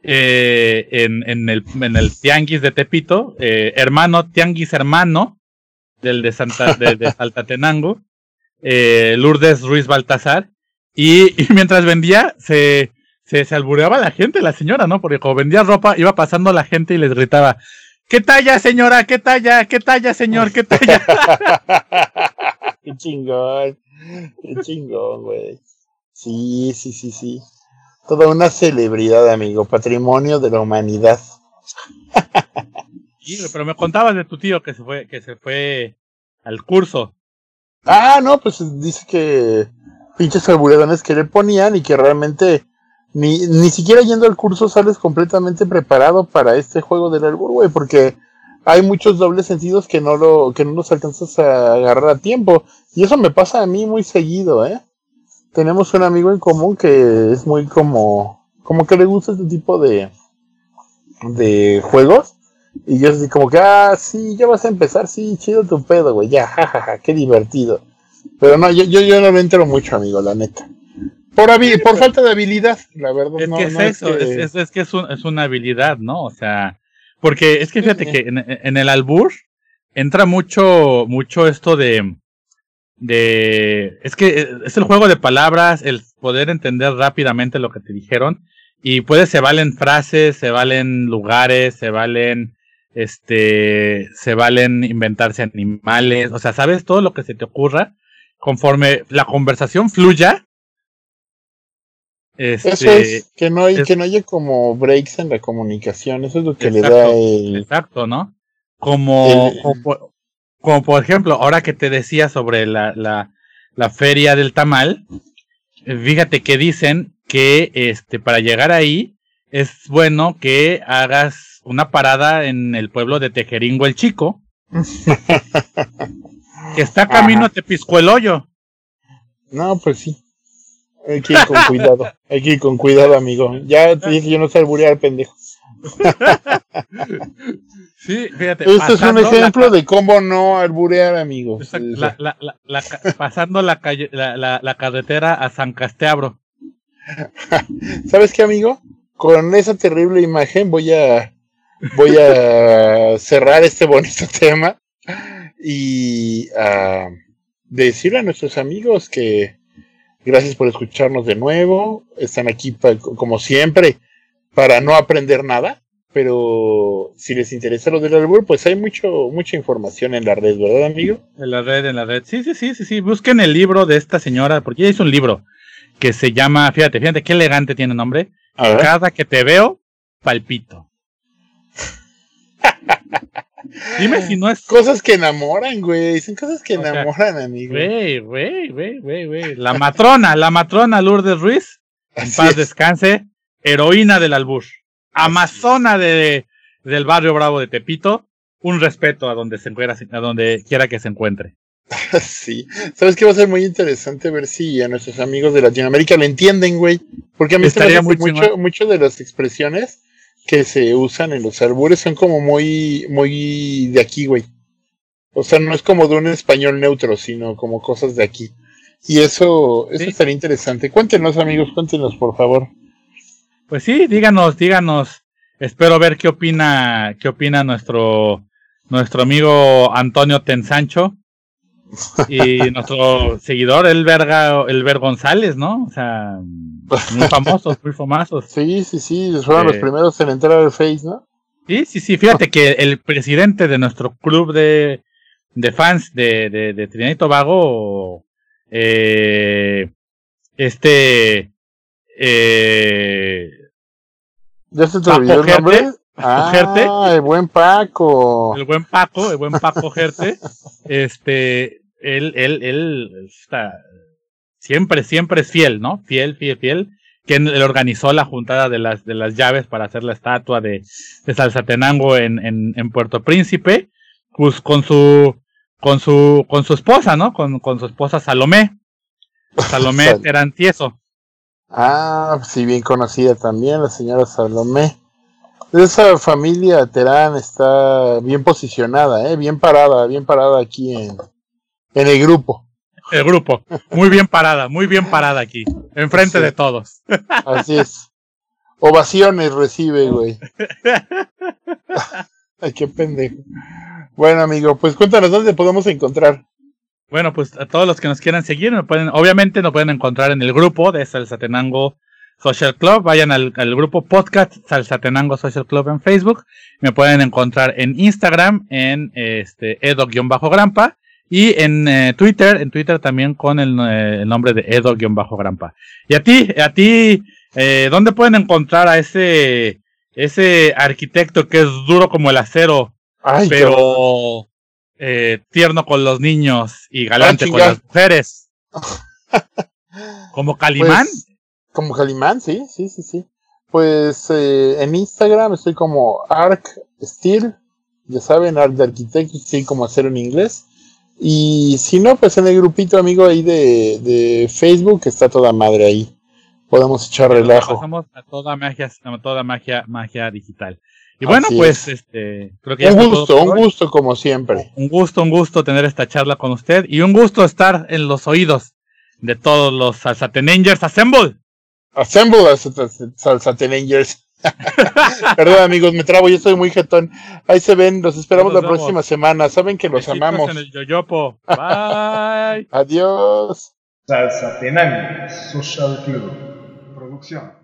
eh, en, en, el, en el Tianguis de Tepito, eh, hermano, Tianguis hermano del de, Santa, de, de *laughs* Saltatenango, Lourdes Ruiz Baltasar, y, y mientras vendía, se, se, se albureaba la gente, la señora, ¿no? Porque como vendía ropa, iba pasando la gente y les gritaba, ¿qué talla, señora? ¿Qué talla? ¿Qué talla, señor? ¿Qué talla? *laughs* qué chingón. Qué chingón, güey. Sí, sí, sí, sí. Toda una celebridad, amigo. Patrimonio de la humanidad. Sí, pero me contabas de tu tío que se fue, que se fue al curso. Ah, no, pues dice que pinches alburedones que le ponían y que realmente ni, ni siquiera yendo al curso sales completamente preparado para este juego del albur, güey, porque hay muchos dobles sentidos que no lo, que no los alcanzas a agarrar a tiempo. Y eso me pasa a mí muy seguido, eh. Tenemos un amigo en común que es muy como, como que le gusta este tipo de, de juegos. Y yo así como que, ah, sí, ya vas a empezar, sí, chido tu pedo, güey, ya, *laughs* jajaja, qué divertido. Pero no, yo, yo, yo no me entero mucho, amigo, la neta. Por, por falta de habilidad, la verdad. Es no, que es no eso, que- es, que es, un- es una habilidad, ¿no? O sea, porque es que fíjate que en, en el albur entra mucho, mucho esto de, de, es que es el juego de palabras, el poder entender rápidamente lo que te dijeron, y puede, se valen frases, se valen lugares, se valen, este, se valen inventarse animales, o sea, sabes todo lo que se te ocurra, conforme la conversación fluya, este, Eso es, que no, hay, es- que no haya como breaks en la comunicación, eso es lo que le Exacto, da el... Exacto, ¿no? Como, El- como, por- como por ejemplo, ahora que te decía sobre la, la, la feria del tamal, fíjate que dicen que este para llegar ahí es bueno que hagas una parada en el pueblo de Tejeringo el Chico, *laughs* que está camino Ajá. a Tepiscueloyo. No, pues sí. Hay que ir con cuidado, hay que ir con cuidado, amigo. Ya te dije, yo no sé alburear, pendejo. sí, fíjate. Este es un ejemplo de cómo no alburear, amigos. Exacto, la- la- la- pasando la, calle, la, carretera a San Casteabro. *laughs* ¿Sabes qué, amigo? Con esa terrible imagen voy a voy a cerrar este bonito *laughs* tema y a decirle a nuestros amigos que gracias por escucharnos de nuevo. Están aquí pa- como siempre para no aprender nada, pero si les interesa lo del albur, pues hay mucho mucha información en la red, ¿verdad, amigo? En la red, en la red. Sí, sí, sí, sí, sí. Busquen el libro de esta señora, porque ella hizo un libro que se llama, fíjate, fíjate qué elegante tiene nombre. A ver. Cada que te veo, palpito. *laughs* Dime si no es. Cosas que enamoran, güey. Son cosas que enamoran, amigo. Güey, güey, güey, güey, güey. La matrona, la matrona Lourdes Ruiz, en Así paz es. descanse, heroína del albur, amazona de, del barrio bravo de Tepito, un respeto a donde se encuentra, a donde quiera que se encuentre. *laughs* Sí. ¿Sabes qué va a ser muy interesante ver si a nuestros amigos de Latinoamérica le entienden, güey? Porque a mí se me hace mucho, mucho de las expresiones que se usan en los albures son como muy, muy de aquí, güey. O sea, no es como de un español neutro, sino como cosas de aquí. Y eso, eso Sí. estaría interesante. Cuéntenos, amigos, cuéntenos, por favor. Pues sí, díganos, díganos. Espero ver qué opina, qué opina nuestro, nuestro amigo Antonio Tensancho y nuestro seguidor, el Verga, el Ver González, ¿no? O sea, muy famosos, muy famosos. *laughs* Sí, sí, sí, fueron los Eh. primeros en entrar al Face, ¿no? Sí, sí, sí, fíjate que el presidente de nuestro club de, de fans de, de, de Trinidad y Tobago, eh, este, eh, ¿Ya se te Paco olvidó el nombre? Ah, Gerte. el buen Paco. el buen Paco, el buen Paco Gerte, *laughs* este, él, él, él está, siempre, siempre es fiel, ¿no? Fiel, fiel, fiel. Quien le organizó la juntada de las, de las llaves para hacer la estatua de, de Salsatenango en, en, en Puerto Príncipe, pues con su, con su, con su esposa, ¿no? Con, con su esposa Salomé. Salomé Sal- Terantieso. Ah, sí, bien conocida también, la señora Salomé. Esa familia Terán está bien posicionada, ¿eh? bien parada, bien parada aquí en, en el grupo. El grupo. Muy bien parada, muy bien parada aquí. Enfrente de todos. Así es. Ovaciones recibe, güey. *laughs* Ay, qué pendejo. Bueno, amigo, pues cuéntanos dónde podemos encontrar. Bueno, pues a todos los que nos quieran seguir, me pueden, obviamente nos pueden encontrar en el grupo de Salsatenango Social Club. Vayan al, al grupo podcast Salsatenango Social Club en Facebook. Me pueden encontrar en Instagram en este edo-grampa y en eh, Twitter, en Twitter también con el, eh, el nombre de edo-grampa. Y a ti, a ti, eh, ¿dónde pueden encontrar a ese ese arquitecto que es duro como el acero, Ay, pero eh, tierno con los niños y galante con las mujeres. *laughs* Como Calimán. Pues, como Calimán, sí, sí, sí, sí. Pues eh, en Instagram estoy como Arc Steel, ya saben, Arc de Arquitecto, sí, como hacerlo en inglés. Y si no, pues en el grupito amigo ahí de, de Facebook está toda madre ahí. Podemos echar relajo. Pasamos a toda magia, a toda magia, magia digital. Y bueno, Así pues es. este, creo que Un gusto, un hoy. gusto como siempre. Un gusto, un gusto tener esta charla con usted y un gusto estar en los oídos de todos los Salsatenangers Assemble. Assemble Salsatenangers. *laughs* Perdón amigos, me trabo, yo estoy muy jetón. Ahí se ven, los esperamos Nos la vemos. próxima semana. Saben que los Besitos amamos. en el yoyopo. Bye. *laughs* Adiós. Salsa Tenango Social Club. Producción.